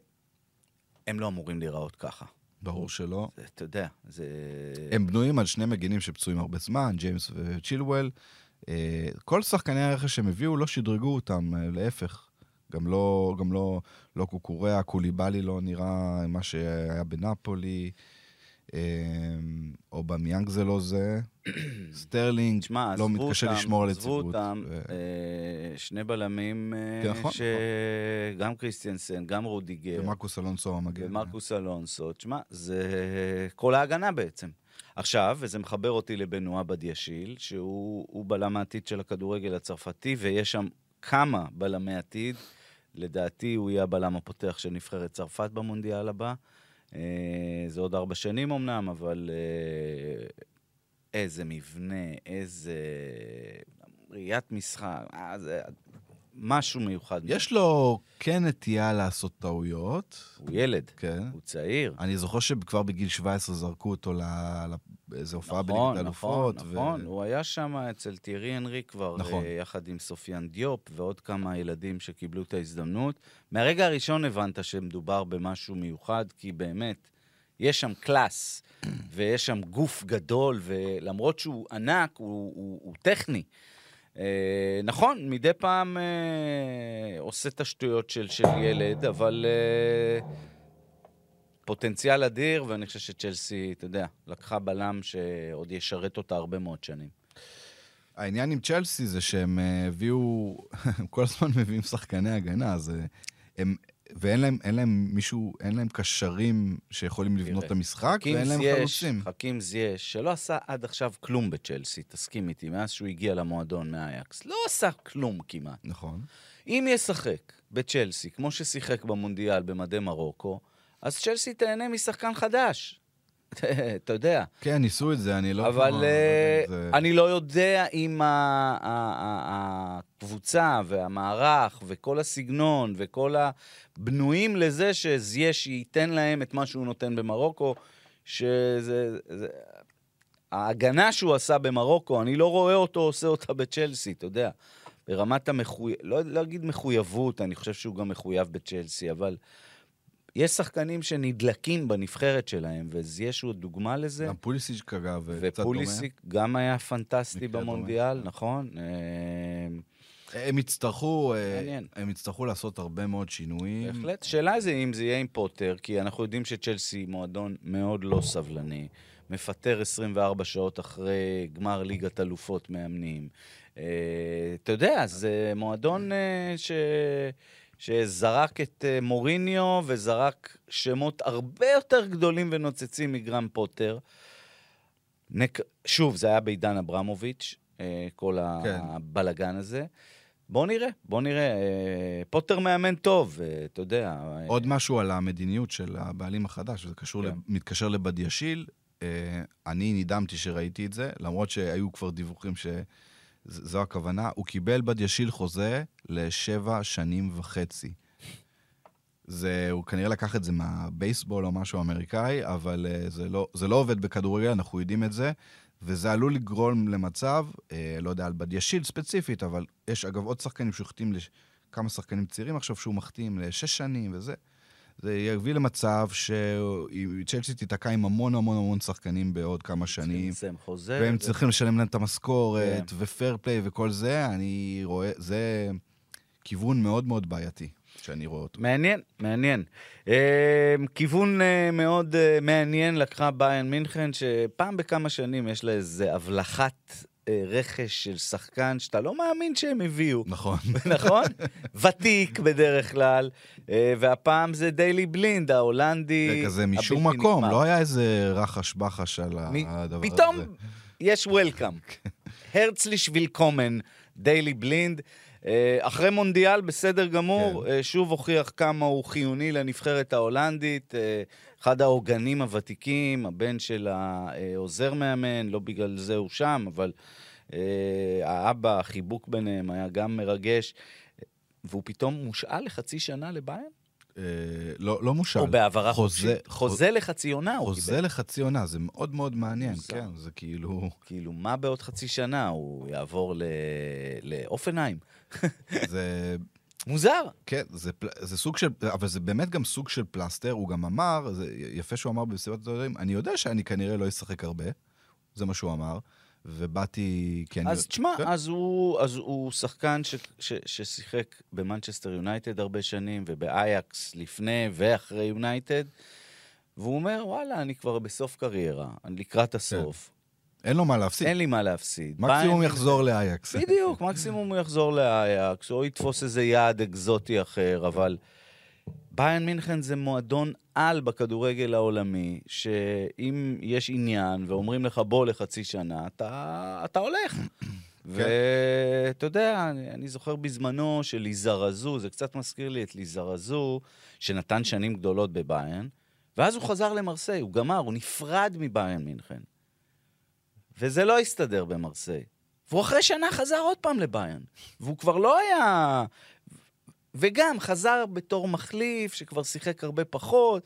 הם לא אמורים להיראות ככה. ברור שלא. זה, אתה יודע, זה... הם בנויים על שני מגינים שפצועים הרבה זמן, ג'יימס וצ'ילואל. אה, כל שחקני הרכש שהם הביאו לא שדרגו אותם, אה, להפך. גם לא, גם לא, לא קוקוריאה, קוליבאלי לא נראה מה שהיה בנפולי. אמ, אובמיאנג זה לא זה, סטרלינג שמה, לא מתקשה אותם, לשמור על יציבות. עזבו אותם, ו... אה, שני בלמים, אה, כן, נכון, שגם נכון. קריסטיאנסן, גם רודיגר. ומרקוס אלונסו המגן. ומרקוס אלונסו, תשמע, זה כל ההגנה בעצם. עכשיו, וזה מחבר אותי לבנועה בדיאשיל, שהוא בלם העתיד של הכדורגל הצרפתי, ויש שם כמה בלמי עתיד. לדעתי הוא יהיה הבלם הפותח של נבחרת צרפת במונדיאל הבא. אה, זה עוד ארבע שנים אמנם, אבל אה, איזה מבנה, איזה ראיית משחק, אה, זה משהו מיוחד. יש לו כן נטייה לעשות טעויות. הוא ילד, כן. הוא צעיר. אני זוכר שכבר בגיל 17 זרקו אותו לאיזה הופעה נכון, בליגת האלופות. נכון, נכון, ו... הוא היה שם אצל תיארי אנרי כבר, נכון. יחד עם סופיאן דיופ ועוד כמה ילדים שקיבלו את ההזדמנות. מהרגע הראשון הבנת שמדובר במשהו מיוחד, כי באמת, יש שם קלאס, ויש שם גוף גדול, ולמרות שהוא ענק, הוא, הוא, הוא טכני. אה, נכון, מדי פעם אה, עושה את השטויות של, של ילד, אבל אה, פוטנציאל אדיר, ואני חושב שצ'לסי, אתה יודע, לקחה בלם שעוד ישרת אותה הרבה מאוד שנים. העניין עם צ'לסי זה שהם אה, הביאו, הם כל הזמן מביאים שחקני הגנה, אז אה, הם, ואין להם, להם מישהו, אין להם קשרים שיכולים לבנות את המשחק, ואין להם זייש, חלוצים. חכים זייש, שלא עשה עד עכשיו כלום בצ'לסי, תסכים איתי, מאז שהוא הגיע למועדון מהאייקס. לא עשה כלום כמעט. נכון. אם ישחק בצ'לסי, כמו ששיחק במונדיאל במדי מרוקו, אז צ'לסי תהנה משחקן חדש. אתה יודע. כן, ניסו את זה, אני לא... אבל uh, אני לא יודע אם הקבוצה והמערך וכל הסגנון וכל הבנויים לזה שזייש ייתן להם את מה שהוא נותן במרוקו, שזה... זה, ההגנה שהוא עשה במרוקו, אני לא רואה אותו עושה אותה בצ'לסי, אתה יודע. ברמת המחויב... לא, לא אגיד מחויבות, אני חושב שהוא גם מחויב בצ'לסי, אבל יש שחקנים שנדלקים בנבחרת שלהם, וזייש הוא דוגמה לזה. גם פוליסיק, אגב, קצת דומה. ופוליסיק גם היה פנטסטי מקרה דומה. במונדיאל, נכון? אה, הם יצטרכו, אה, מעניין. הם יצטרכו לעשות הרבה מאוד שינויים. בהחלט. שאלה זה אם זה יהיה עם פוטר, כי אנחנו יודעים שצ'לסי מועדון מאוד לא סבלני. מפטר 24 שעות אחרי גמר ליגת אלופות מאמנים. אה, אתה יודע, זה מועדון ש... שזרק את אה, מוריניו וזרק שמות הרבה יותר גדולים ונוצצים מגרם פוטר. נק... שוב, זה היה בעידן אברמוביץ', אה, כל כן. הבלגן הזה. בוא נראה, בוא נראה. אה, פוטר מאמן טוב, אתה יודע. עוד משהו על המדיניות של הבעלים החדש, וזה קשור, כן. כן. מתקשר לבדיאשיל. אני נדהמתי שראיתי את זה, למרות שהיו כבר דיווחים שזו הכוונה. הוא קיבל בדיאשיל חוזה לשבע שנים וחצי. זה, הוא כנראה לקח את זה מהבייסבול או משהו אמריקאי, אבל uh, זה, לא, זה לא עובד בכדורגל, אנחנו יודעים את זה, וזה עלול לגרום למצב, uh, לא יודע על בדיאשיל ספציפית, אבל יש אגב עוד שחקנים שהחתים, לש... כמה שחקנים צעירים עכשיו שהוא מחתים לשש שנים וזה. זה יביא למצב שצ'לסי תיתקע עם המון המון המון שחקנים בעוד כמה צריכים שנים. לסיים חוזה. והם ו- צריכים לשלם להם את המשכורת, כן. ופייר פליי וכל זה, אני רואה, זה כיוון מאוד מאוד בעייתי שאני רואה אותו. מעניין, מעניין. אה, כיוון אה, מאוד אה, מעניין לקחה ביין מינכן, שפעם בכמה שנים יש לה איזה הבלחת אה, רכש של שחקן שאתה לא מאמין שהם הביאו. נכון. נכון? ותיק בדרך כלל, אה, והפעם זה דיילי בלינד, ההולנדי. זה כזה משום מקום, נגמר. לא היה איזה רחש בחש על מ- הדבר הזה. פתאום יש וולקאם. הרצליש וילקומן, דיילי בלינד. אה, אחרי מונדיאל, בסדר גמור, כן. שוב הוכיח כמה הוא חיוני לנבחרת ההולנדית. אחד העוגנים הוותיקים, הבן של העוזר מאמן, לא בגלל זה הוא שם, אבל אה, האבא, החיבוק ביניהם היה גם מרגש. והוא פתאום מושאל לחצי שנה לביירן? אה, לא לא מושל. או בהעברה חוזה- חופשית? חוזה לחצי עונה הוא קיבל. חוזה לחצי עונה, זה מאוד מאוד מעניין. כן, זה כאילו... כאילו, מה בעוד חצי שנה? הוא יעבור ל... להופנהיים? זה... מוזר. כן, זה, זה סוג של, אבל זה באמת גם סוג של פלסטר, הוא גם אמר, זה יפה שהוא אמר במסיבת הדברים, אני יודע שאני כנראה לא אשחק הרבה, זה מה שהוא אמר, ובאתי, אני... אז תשמע, כן. אז הוא, אז הוא שחקן ש, ש, ששיחק במנצ'סטר יונייטד הרבה שנים, ובאייאקס לפני ואחרי יונייטד, והוא אומר, וואלה, אני כבר בסוף קריירה, אני לקראת הסוף, אין לו מה להפסיד. אין לי מה להפסיד. מקסימום יחזור לאייקס. בדיוק, מקסימום הוא יחזור לאייקס, או יתפוס איזה יעד אקזוטי אחר, אבל ביין מינכן זה מועדון על בכדורגל העולמי, שאם יש עניין ואומרים לך בוא לחצי שנה, אתה, אתה הולך. ואתה יודע, אני, אני זוכר בזמנו של ליזרזו, זה קצת מזכיר לי את ליזרזו, שנתן שנים גדולות בביין, ואז הוא חזר למרסיי, הוא גמר, הוא נפרד מביין מינכן. וזה לא הסתדר במרסיי. והוא אחרי שנה חזר עוד פעם לביין. והוא כבר לא היה... וגם חזר בתור מחליף, שכבר שיחק הרבה פחות,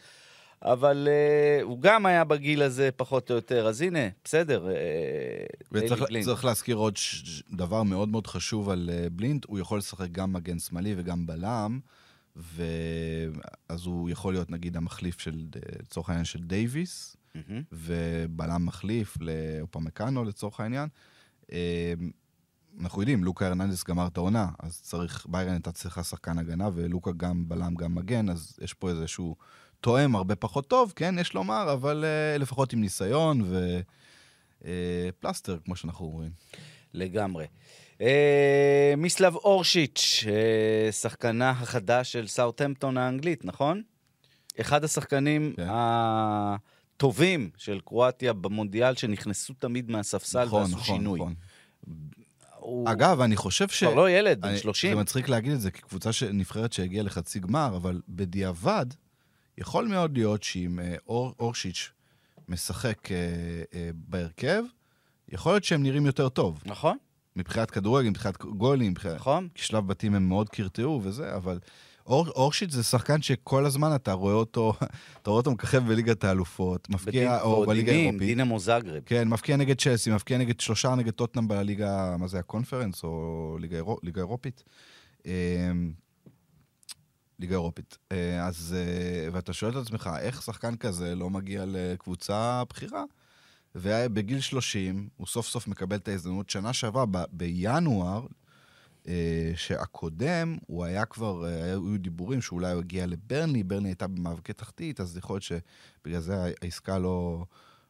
אבל uh, הוא גם היה בגיל הזה פחות או יותר. אז הנה, בסדר. Uh, וצריך צריך להזכיר עוד ש- דבר מאוד מאוד חשוב על אה, בלינט, הוא יכול לשחק גם מגן שמאלי וגם בלם, ואז הוא יכול להיות נגיד המחליף של, אה, לצורך העניין, של דייוויס, מהמם. ובלם מחליף לאופמקאנו לצורך העניין. אה, אנחנו יודעים, לוקה הרננדס גמר את העונה, אז צריך, ביירן הייתה צריכה שחקן הגנה, ולוקה גם בלם, גם מגן, אז יש פה איזשהו תואם הרבה פחות טוב, כן, יש לומר, אבל uh, לפחות עם ניסיון ופלסטר, כמו שאנחנו אומרים. לגמרי. אה, מיסלב אורשיץ', אה, שחקנה החדש של סאוטהמפטון האנגלית, נכון? אחד השחקנים כן. הטובים של קרואטיה במונדיאל, שנכנסו תמיד מהספסל נכון, ועשו נכון, שינוי. נכון. הוא אגב, אני חושב ש... כבר לא ילד, בן אני- 30. זה מצחיק להגיד את זה, כקבוצה נבחרת שהגיעה לחצי גמר, אבל בדיעבד, יכול מאוד להיות שאם אה, אור, אורשיץ' משחק אה, אה, בהרכב, יכול להיות שהם נראים יותר טוב. נכון, מבחינת כדורגל, מבחינת גולים, מבחינת... נכון. כי שלב בתים הם מאוד קרטעו וזה, אבל אור, אורשיץ' זה שחקן שכל הזמן אתה רואה אותו, אתה רואה אותו מככב בליגת האלופות, מפקיע, או בליגה האירופית. דינמו זאגרב. כן, מפקיע נגד צ'לסי, מפקיע נגד שלושה נגד טוטנאם בליגה, מה זה, הקונפרנס, או ליגה, אירו, ליגה אירופית. אמ, ליגה אירופית. אה, אז, אה, ואתה שואל את עצמך, איך שחקן כזה לא מגיע לקבוצה בכירה? ובגיל 30, הוא סוף סוף מקבל את ההזדמנות. שנה שעברה, ב- בינואר, שהקודם, הוא היה כבר, אה, היו דיבורים שאולי הוא הגיע לברנלי, ברנלי הייתה במאבקי תחתית, אז יכול להיות שבגלל זה העסקה לא,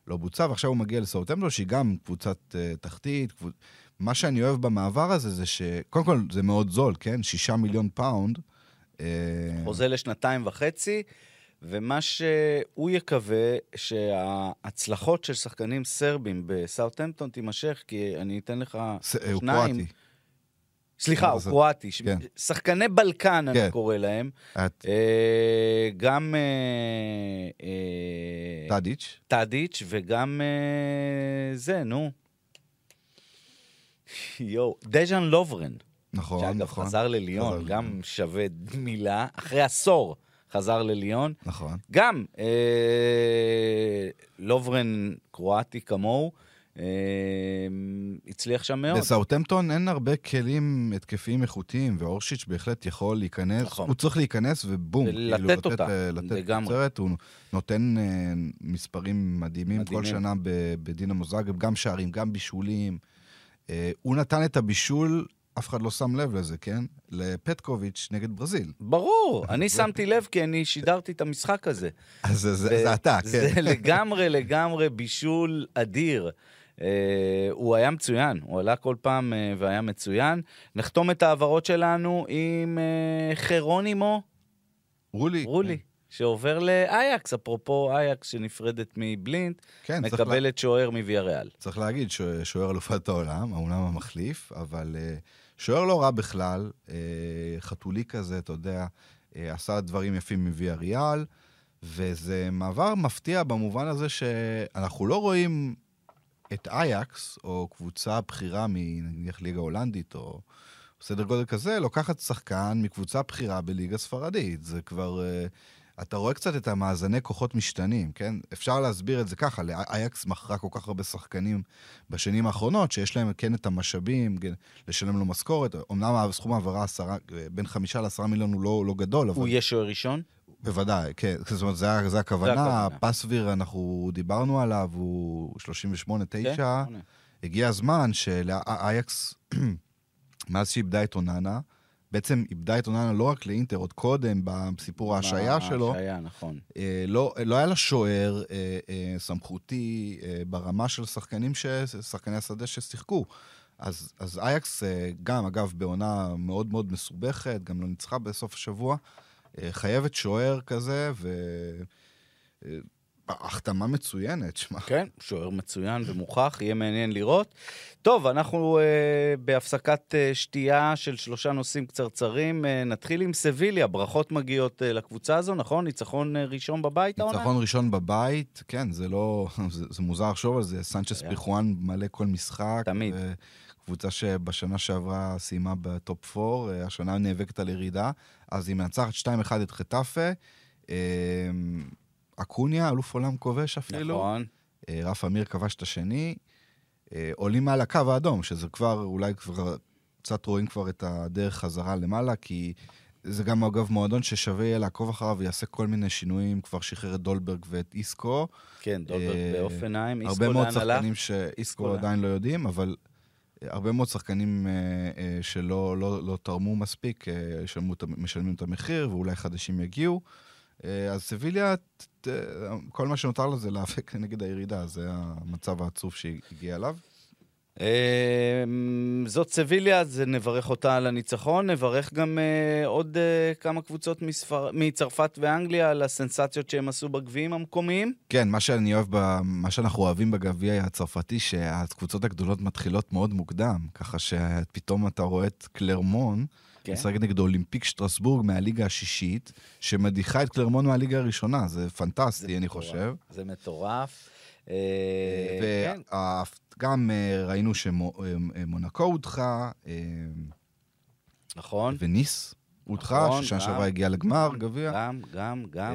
לא בוצעה, ועכשיו הוא מגיע לסאוטמפטון, שהיא גם קבוצת אה, תחתית. קבוצ... מה שאני אוהב במעבר הזה זה ש... קודם כל, זה מאוד זול, כן? שישה מיליון פאונד. אה, חוזה לשנתיים וחצי, ומה שהוא יקווה, שההצלחות של שחקנים סרבים בסאוטהמפטון תימשך, כי אני אתן לך ס- אה, הוא שניים. קרואטי. סליחה, הוא קרואטי. כן. שחקני בלקן, אני כן. קורא להם. את אה, גם אה, אה, טאדיץ'. טאדיץ' וגם אה, זה, נו. יואו, דז'אן לוברן. נכון, שאגב, נכון. חזר חזר לליון. גם שווה מילה. אחרי עשור חזר לליון. נכון. גם אה, לוברן קרואטי כמוהו, הצליח שם מאוד. בסאוטמפטון אין הרבה כלים התקפיים איכותיים, ואורשיץ' בהחלט יכול להיכנס. נכון. הוא צריך להיכנס ובום. ולתת כאילו, אותה, אה, לתת לגמרי. תוצרת, הוא נותן אה, מספרים מדהימים כל מדהימים. שנה ב- בדינמו זאגרב, גם שערים, גם בישולים. אה, הוא נתן את הבישול, אף אחד לא שם לב לזה, כן? לפטקוביץ' נגד ברזיל. ברור, אני שמתי לב כי אני שידרתי את המשחק הזה. אז זה- זה ו- זה אתה, זה כן. לגמרי, לגמרי בישול אדיר. Uh, הוא היה מצוין, הוא עלה כל פעם uh, והיה מצוין. נחתום את ההעברות שלנו עם uh, חרונימו רולי. רולי, שעובר לאייקס, אפרופו אייקס שנפרדת מבלינט, כן, צריך לה- מקבלת שוער מוויאריאל. צריך להגיד ששוער אלופת העולם, האומנם המחליף, אבל אה, שוער לא רע בכלל, אה, חתולי כזה, אתה יודע, אה, עשה דברים יפים מוויה ריאל, וזה מעבר מפתיע במובן הזה שאנחנו לא רואים את אייקס, או קבוצה בכירה מנניח ליגה הולנדית, או סדר גודל כזה, לוקחת שחקן מקבוצה בכירה בליגה ספרדית. זה כבר... אה, אתה רואה קצת את המאזני כוחות משתנים, כן? אפשר להסביר את זה ככה, לאייקס מכרה כל כך הרבה שחקנים בשנים האחרונות, שיש להם כן את המשאבים, כן, לשלם לו משכורת. אמנם סכום העברה עשרה, בין חמישה לעשרה מיליון הוא לא, לא גדול, אבל... הוא יהיה שוער ראשון? בוודאי, כן. זאת אומרת, זה, זה הכוונה. פסביר, אנחנו דיברנו עליו, הוא 38-9. כן. הגיע הזמן שלאייקס, מאז שאיבדה את אוננה, בעצם איבדה את אוננה לא רק לאינטר, עוד קודם, בסיפור ההשעיה שלו, ההשעיה, נכון. אה, לא, לא היה לה שוער אה, אה, סמכותי אה, ברמה של שחקנים, ש, שחקני השדה ששיחקו. אז, אז אייקס, אה, גם, אגב, בעונה מאוד מאוד מסובכת, גם לא ניצחה בסוף השבוע, אה, חייבת שוער כזה, ו... אה, החתמה מצוינת, שמע. כן, שוער מצוין ומוכח, יהיה מעניין לראות. טוב, אנחנו אה, בהפסקת אה, שתייה של שלושה נושאים קצרצרים. אה, נתחיל עם סביליה, ברכות מגיעות אה, לקבוצה הזו, נכון? ניצחון אה, ראשון בבית העונה? ניצחון ראשון בבית, כן, זה לא... זה, זה מוזר לחשוב על זה, סנצ'ס היה. פיחואן מלא כל משחק. תמיד. קבוצה שבשנה שעברה סיימה בטופ 4, השנה נאבקת על ירידה, אז היא מנצחת 2-1 את חטאפה. אה, אקונייה, אלוף עולם כובש אפילו. נכון. אה, ראפא מיר כבש את השני. אה, עולים מעל הקו האדום, שזה כבר, אולי כבר קצת רואים כבר את הדרך חזרה למעלה, כי זה גם אגב מועדון ששווה יהיה לעקוב אחריו ויעשה כל מיני שינויים, כבר שחרר את דולברג ואת איסקו. כן, דולברג אה, באופניים. איסקו הרבה מאוד לאן הלך? שחקנים איסקו שאיסקו לאן? עדיין לא יודעים, אבל אה, הרבה מאוד שחקנים אה, אה, שלא לא, לא תרמו מספיק, אה, ישלמו משלמים את המחיר, ואולי חדשים יגיעו. אז סביליה, כל מה שנותר לה זה להיאבק נגד הירידה, זה המצב העצוב שהיא הגיעה אליו. אה, זאת סביליה, אז נברך אותה על הניצחון. נברך גם אה, עוד אה, כמה קבוצות מספר... מצרפת ואנגליה על הסנסציות שהם עשו בגביעים המקומיים. כן, מה שאני אוהב, ב, מה שאנחנו אוהבים בגביע הצרפתי, שהקבוצות הגדולות מתחילות מאוד מוקדם, ככה שפתאום אתה רואה את קלרמון, כן. משחק נגד אולימפיק שטרסבורג מהליגה השישית, שמדיחה את קלרמון מהליגה הראשונה, זה פנטסטי, אני מטורף. חושב. זה מטורף. אה, כן. וגם אה, ראינו שמונקו הודחה, אה, נכון. וניס, הודחה, נכון, ששנה. שעברה הגיעה לגמר, גביע. גם, גם, גם.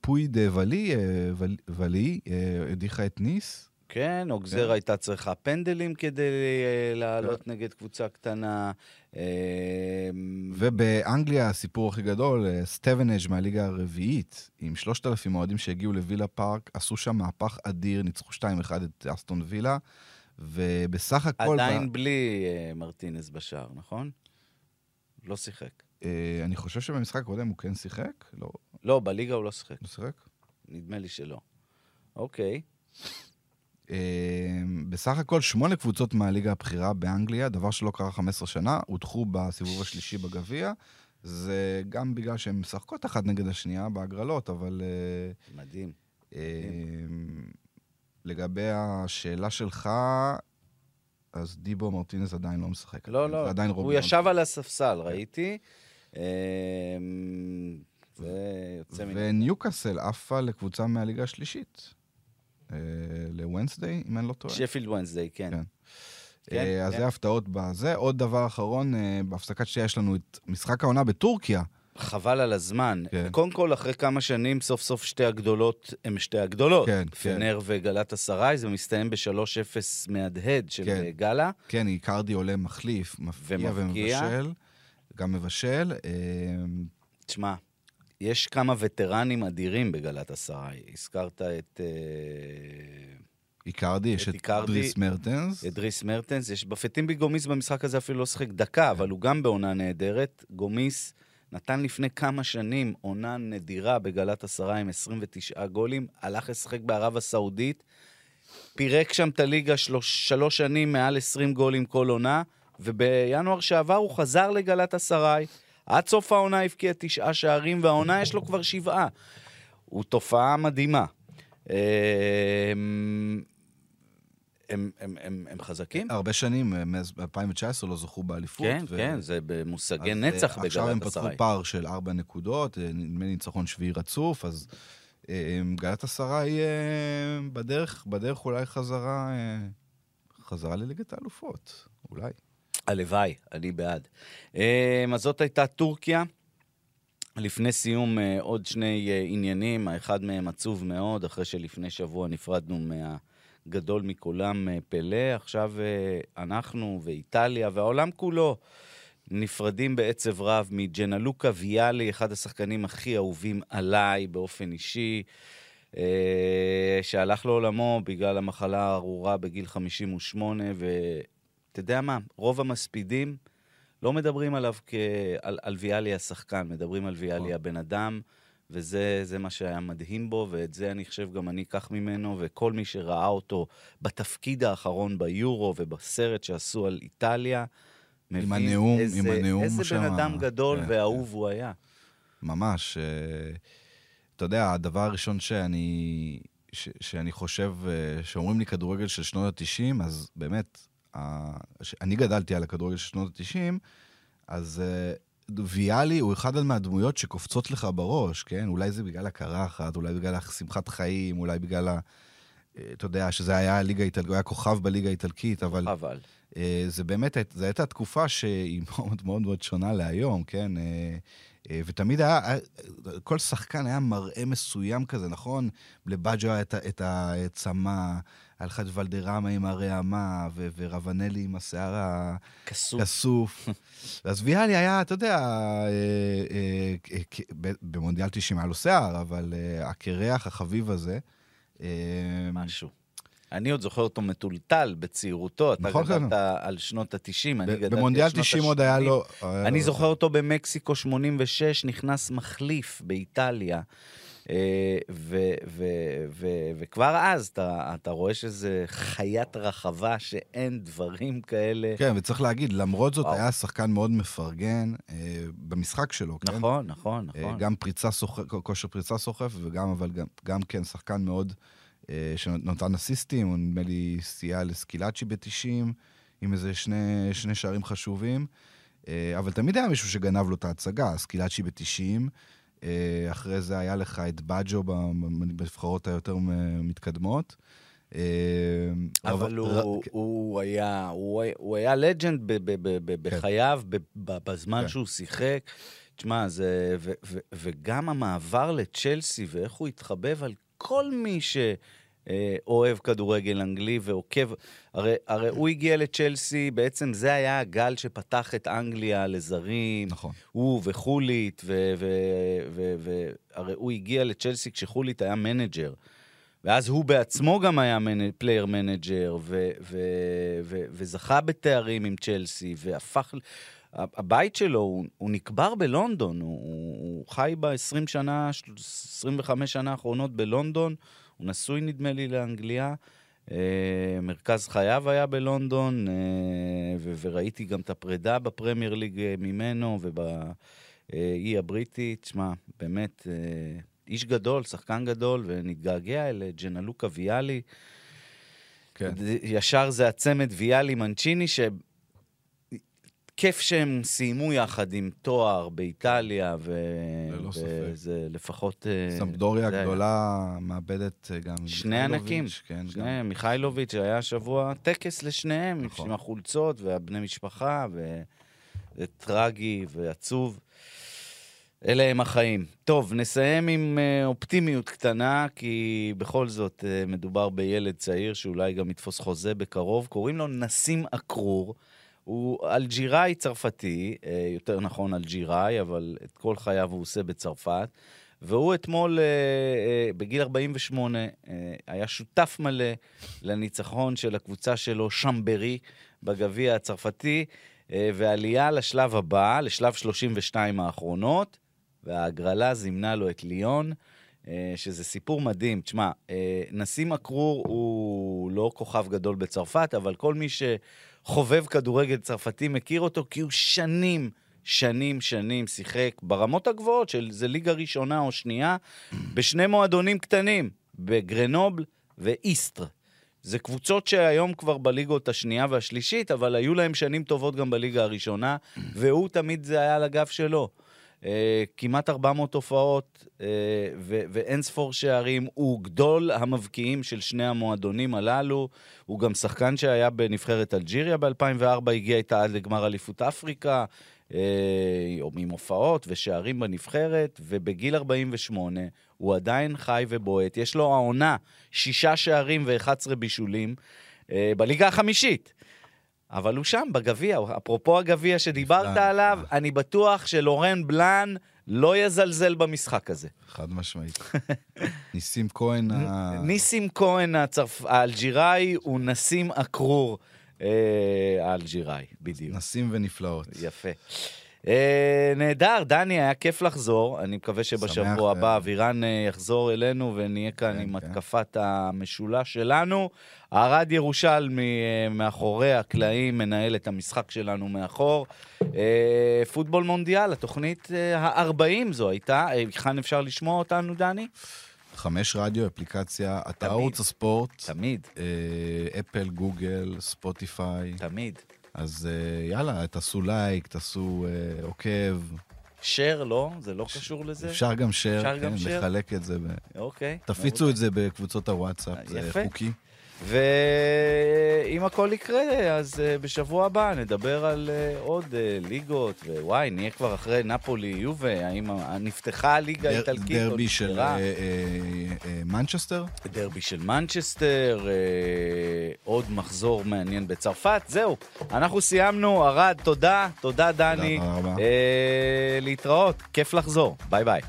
פואי דה ואלה, ול- ואלה, אה, הדיחה את ניס. כן, אוקזר כן. הייתה צריכה פנדלים כדי אה, לעלות נגד קבוצה קטנה. אה, ובאנגליה הסיפור הכי גדול, אה, סטיבנג' מהליגה הרביעית, עם 3,000 אוהדים שהגיעו לווילה פארק, עשו שם מהפך אדיר, ניצחו 2-1 את אסטון וילה, ובסך הכל... עדיין בלי אה, מרטינס בשער, נכון? לא שיחק. אני חושב שבמשחק הקודם הוא כן שיחק? לא, לא, בליגה הוא לא שיחק. לא שיחק? נדמה לי שלא. אוקיי. אה, בסך הכל שמונה קבוצות מהליגה הבכירה באנגליה, דבר שלא קרה 15 שנה, הודחו בסיבוב השלישי בגביע. זה גם בגלל שהן משחקות אחת נגד השנייה בהגרלות, אבל אה, מדהים. אה, לגבי השאלה שלך, אז דיבו מרטינס עדיין לא משחק. לא, זה לא, עדיין הוא ישב על הספסל, ראיתי. אה, ויוצא מן... וניוקאסל עפה לקבוצה מהליגה השלישית. אה, לוונסדיי, אם אני לא טועה. שפילד ונסדיי, כן. כן. כן, אה, אז כן. זה הפתעות בזה. עוד דבר אחרון, אה, בהפסקת שתייה יש לנו את משחק העונה בטורקיה. חבל על הזמן. כן. קודם כל, אחרי כמה שנים, סוף סוף שתי הגדולות הן שתי הגדולות. כן, פנר וגלת אסריי, זה מסתיים ב-3-0 מהדהד של כן. גלה. כן, איקרדי עולה מחליף, ומבקיע. ומבשל. גם מבשל. תשמע, יש כמה וטרנים אדירים בגלת אסריי. הזכרת את... אה, איקרדי, יש את דריס מרטנס. את דריס מרטנס, יש בפטימבי גומיס במשחק הזה אפילו לא שיחק דקה, אבל הוא גם בעונה נהדרת. גומיס נתן לפני כמה שנים עונה נדירה בגלת עשרה עם 29 גולים, הלך לשחק בערב הסעודית, פירק שם את הליגה שלוש, שלוש שנים, מעל 20 גולים כל עונה, ובינואר שעבר הוא חזר לגלת אסריי. עד סוף העונה הבקיע תשעה שערים, והעונה יש לו כבר שבעה. הוא תופעה מדהימה. הם, הם, הם, הם, הם חזקים? הרבה שנים, אה, מאז 2019 לא זכו באליפות. כן, ו- כן, זה במושגי נצח אה, עכשיו הם פתחו. פער של ארבע נקודות, אה, נדמה לי ניצחון שביעי רצוף, אז גלת אסריי אה, בדרך, בדרך אולי חזרה, חזרה לליגת האלופות, אולי. הלוואי, אני בעד. אה, אז זאת הייתה טורקיה. לפני סיום אה, עוד שני אה, עניינים, האחד מהם עצוב מאוד, אחרי שלפני שבוע נפרדנו מהגדול מכולם, אה, פלא. עכשיו אנחנו ואיטליה והעולם כולו נפרדים בעצב רב מג'נלוקה ויאלי, אחד השחקנים הכי אהובים עליי באופן אישי, שהלך לעולמו בגלל המחלה הארורה בגיל 58, ואתה יודע מה, רוב המספידים לא מדברים עליו כעל על ויאלי השחקן, מדברים על ויאלי נכון. הבן אדם, וזה זה מה שהיה מדהים בו, ואת זה אני חושב גם אני אקח ממנו, וכל מי שראה אותו בתפקיד האחרון ביורו ובסרט שעשו על איטליה, מבין הנאום- איזה, עם הנאום איזה בן שמה, אדם גדול כן, ואהוב הוא היה. ממש. אה, אתה יודע, הדבר הראשון שאני, ש, שאני חושב, אה, שאומרים לי כדורגל של שנות ה-90, אז באמת, אני גדלתי על הכדורגל של שנות ה-90, אז אה, ויאלי הוא אחד מהדמויות שקופצות לך בראש, כן? אולי זה בגלל הקרחת, אולי בגלל השמחת חיים, אולי בגלל ה... אה, אתה יודע, שזה היה ליגה איטלקית, הוא היה כוכב בליגה האיטלקית, אבל... אבל. אה, זה באמת, זו הייתה תקופה שהיא מאוד מאוד מאוד שונה להיום, כן? ותמיד היה, כל שחקן היה מראה מסוים כזה, נכון? לבאג'ו היה את ה- את הצמא, היה לך את ולדרמה עם הרעמה, ו- ורבנלי עם השיער כסוף. הכסוף. אז ויאלי היה, אתה יודע, אה, אה, אה, במונדיאל 90 היה לו שיער, אבל אה, הקרח החביב הזה, אה, משהו. אני עוד זוכר אותו מטולטל בצעירותו, אתה נכון, גדלת על שנות ה-90, אני גדלתי על במונדיאל שנות 90 עוד היה ה-80. לו... אני זוכר אותו במקסיקו 86, נכנס מחליף באיטליה. אה, וכבר אז אתה, אתה רואה שזה חיית רחבה שאין דברים כאלה. כן, וצריך להגיד, למרות זאת, וואו. היה שחקן מאוד מפרגן אה, במשחק שלו, כן? נכון, נכון, אה, נכון. גם פריצה סוחף, כושר פריצה סוחף, וגם, אבל גם, גם כן שחקן מאוד, אה, שנתן אסיסטים, הוא נדמה לי סייע לסקילאצ'י ב-90, עם איזה שני, שני שערים חשובים. אה, אבל תמיד היה מישהו שגנב לו את ההצגה, סקילאצ'י ב-90, אה, אחרי זה היה לך את באג'ו בנבחרות היותר מתקדמות. אה, אבל הוא, הוא היה, הוא, הוא היה לג'נד כן. בחייו, בזמן כן. שהוא שיחק. תשמע, זה... וגם המעבר לצ'לסי ואיך הוא התחבב על כל מי ש... אוהב כדורגל אנגלי ועוקב. הרי, הרי הוא הגיע לצ'לסי, בעצם זה היה הגל שפתח את אנגליה לזרים. נכון. הוא וחולית, והרי הוא הגיע לצ'לסי כשחולית היה מנג'ר. ואז הוא בעצמו גם היה player manager, וזכה בתארים עם צ'לסי, והפך... הבית שלו, הוא, הוא נקבר בלונדון, הוא, הוא חי ב-20 שנה, 25 שנה האחרונות בלונדון, הוא נשוי נדמה לי לאנגליה. אה, מרכז חייו היה בלונדון, אה, ו- וראיתי גם את הפרידה בפרמייר ליג אה, ממנו ובאי הבריטית. שמע, באמת, איש גדול, שחקן גדול, ונתגעגע אל ג'נלוקה ויאלי. כן. ישר זה הצמד ויאלי מנצ'יני, כיף שהם סיימו יחד עם תואר באיטליה, ו... ללא ספק. וזה לפחות... אה, סמפדוריה הגדולה מאבדת אה, גם שני ענקים. כן, שני, גם. מיכאילוביץ', היה השבוע טקס לשניהם, נכון. עם החולצות והבני משפחה, וזה טרגי ועצוב. אלה הם החיים. טוב, נסיים עם אה, אופטימיות קטנה, כי בכל זאת מדובר בילד צעיר שאולי גם יתפוס חוזה בקרוב. קוראים לו נסים אקרור. הוא אלג'יראי צרפתי, אה, יותר נכון אלג'יראי, אבל את כל חייו הוא עושה בצרפת. והוא אתמול, אה, אה, בגיל 48, היה שותף מלא לניצחון של הקבוצה שלו, שמברי, בגביע הצרפתי, ועלייה לשלב הבא, לשלב 32 האחרונות, וההגרלה זימנה לו את ליון. שזה סיפור מדהים. תשמע, נסים אקרור הוא לא כוכב גדול בצרפת, אבל כל מי ש... חובב כדורגל צרפתי מכיר אותו, כי הוא שנים, שנים, שנים שיחק ברמות הגבוהות של זה ליגה ראשונה או שנייה, בשני מועדונים קטנים, בגרנובל ואיסטר. זה קבוצות שהיום כבר בליגות השנייה והשלישית, אבל היו להם שנים טובות גם בליגה הראשונה, והוא תמיד זה היה על הגב שלו. אה, כמעט 400 הופעות אה, ואין ספור שערים. הוא גדול המבקיעים של שני המועדונים הללו. הוא גם שחקן שהיה בנבחרת אלג'יריה ב-2004, הגיע איתה עד לגמר אליפות אפריקה, אה, עם הופעות ושערים בנבחרת, ובגיל 48 הוא עדיין חי ובועט. יש לו העונה שישה שערים ו-11 בישולים בליגה החמישית. אבל הוא שם, בגביע. אפרופו הגביע שדיברת עליו, אני בטוח שלורן בלאן לא יזלזל במשחק הזה. חד משמעית. ניסים כהן ה... ניסים כהן הצרפ... האלג'יראי הוא נסים אקרור אה, האלג'יראי, בדיוק. נסים ונפלאות. יפה. אה, נהדר, דני, היה כיף לחזור. אני מקווה שבשבוע הבא אבירן אה, יחזור אלינו ונהיה כאן כן, עם כן. התקפת המשולש שלנו. ערד ירושלמי אה, מאחורי הקלעים מנהל את המשחק שלנו מאחור. פוטבול מונדיאל, התוכנית ה-40 זו הייתה. היכן אפשר לשמוע אותנו, דני? חמש רדיו, אפליקציה, אתר ערוץ הספורט. תמיד. אפל, גוגל, ספוטיפיי. תמיד. אז אה, יאללה, תעשו לייק, תעשו אה, עוקב. share, לא? זה לא קשור לזה? אפשר גם אפשר כן, גם? לחלק את זה. ב... אוקיי. תפיצו אוקיי. את זה בקבוצות הוואטסאפ, זה יפה. חוקי. ואם הכל יקרה, אז uh, בשבוע הבא נדבר על uh, עוד uh, ליגות, ווואי, נהיה כבר אחרי נפולי, יובה, האם נפתחה הליגה האיטלקית או דרבי של מנצ'סטר? דרבי של מנצ'סטר, עוד מחזור מעניין בצרפת. זהו, אנחנו סיימנו. ארד, תודה, תודה דני. תודה רבה. להתראות, כיף לחזור. ביי ביי.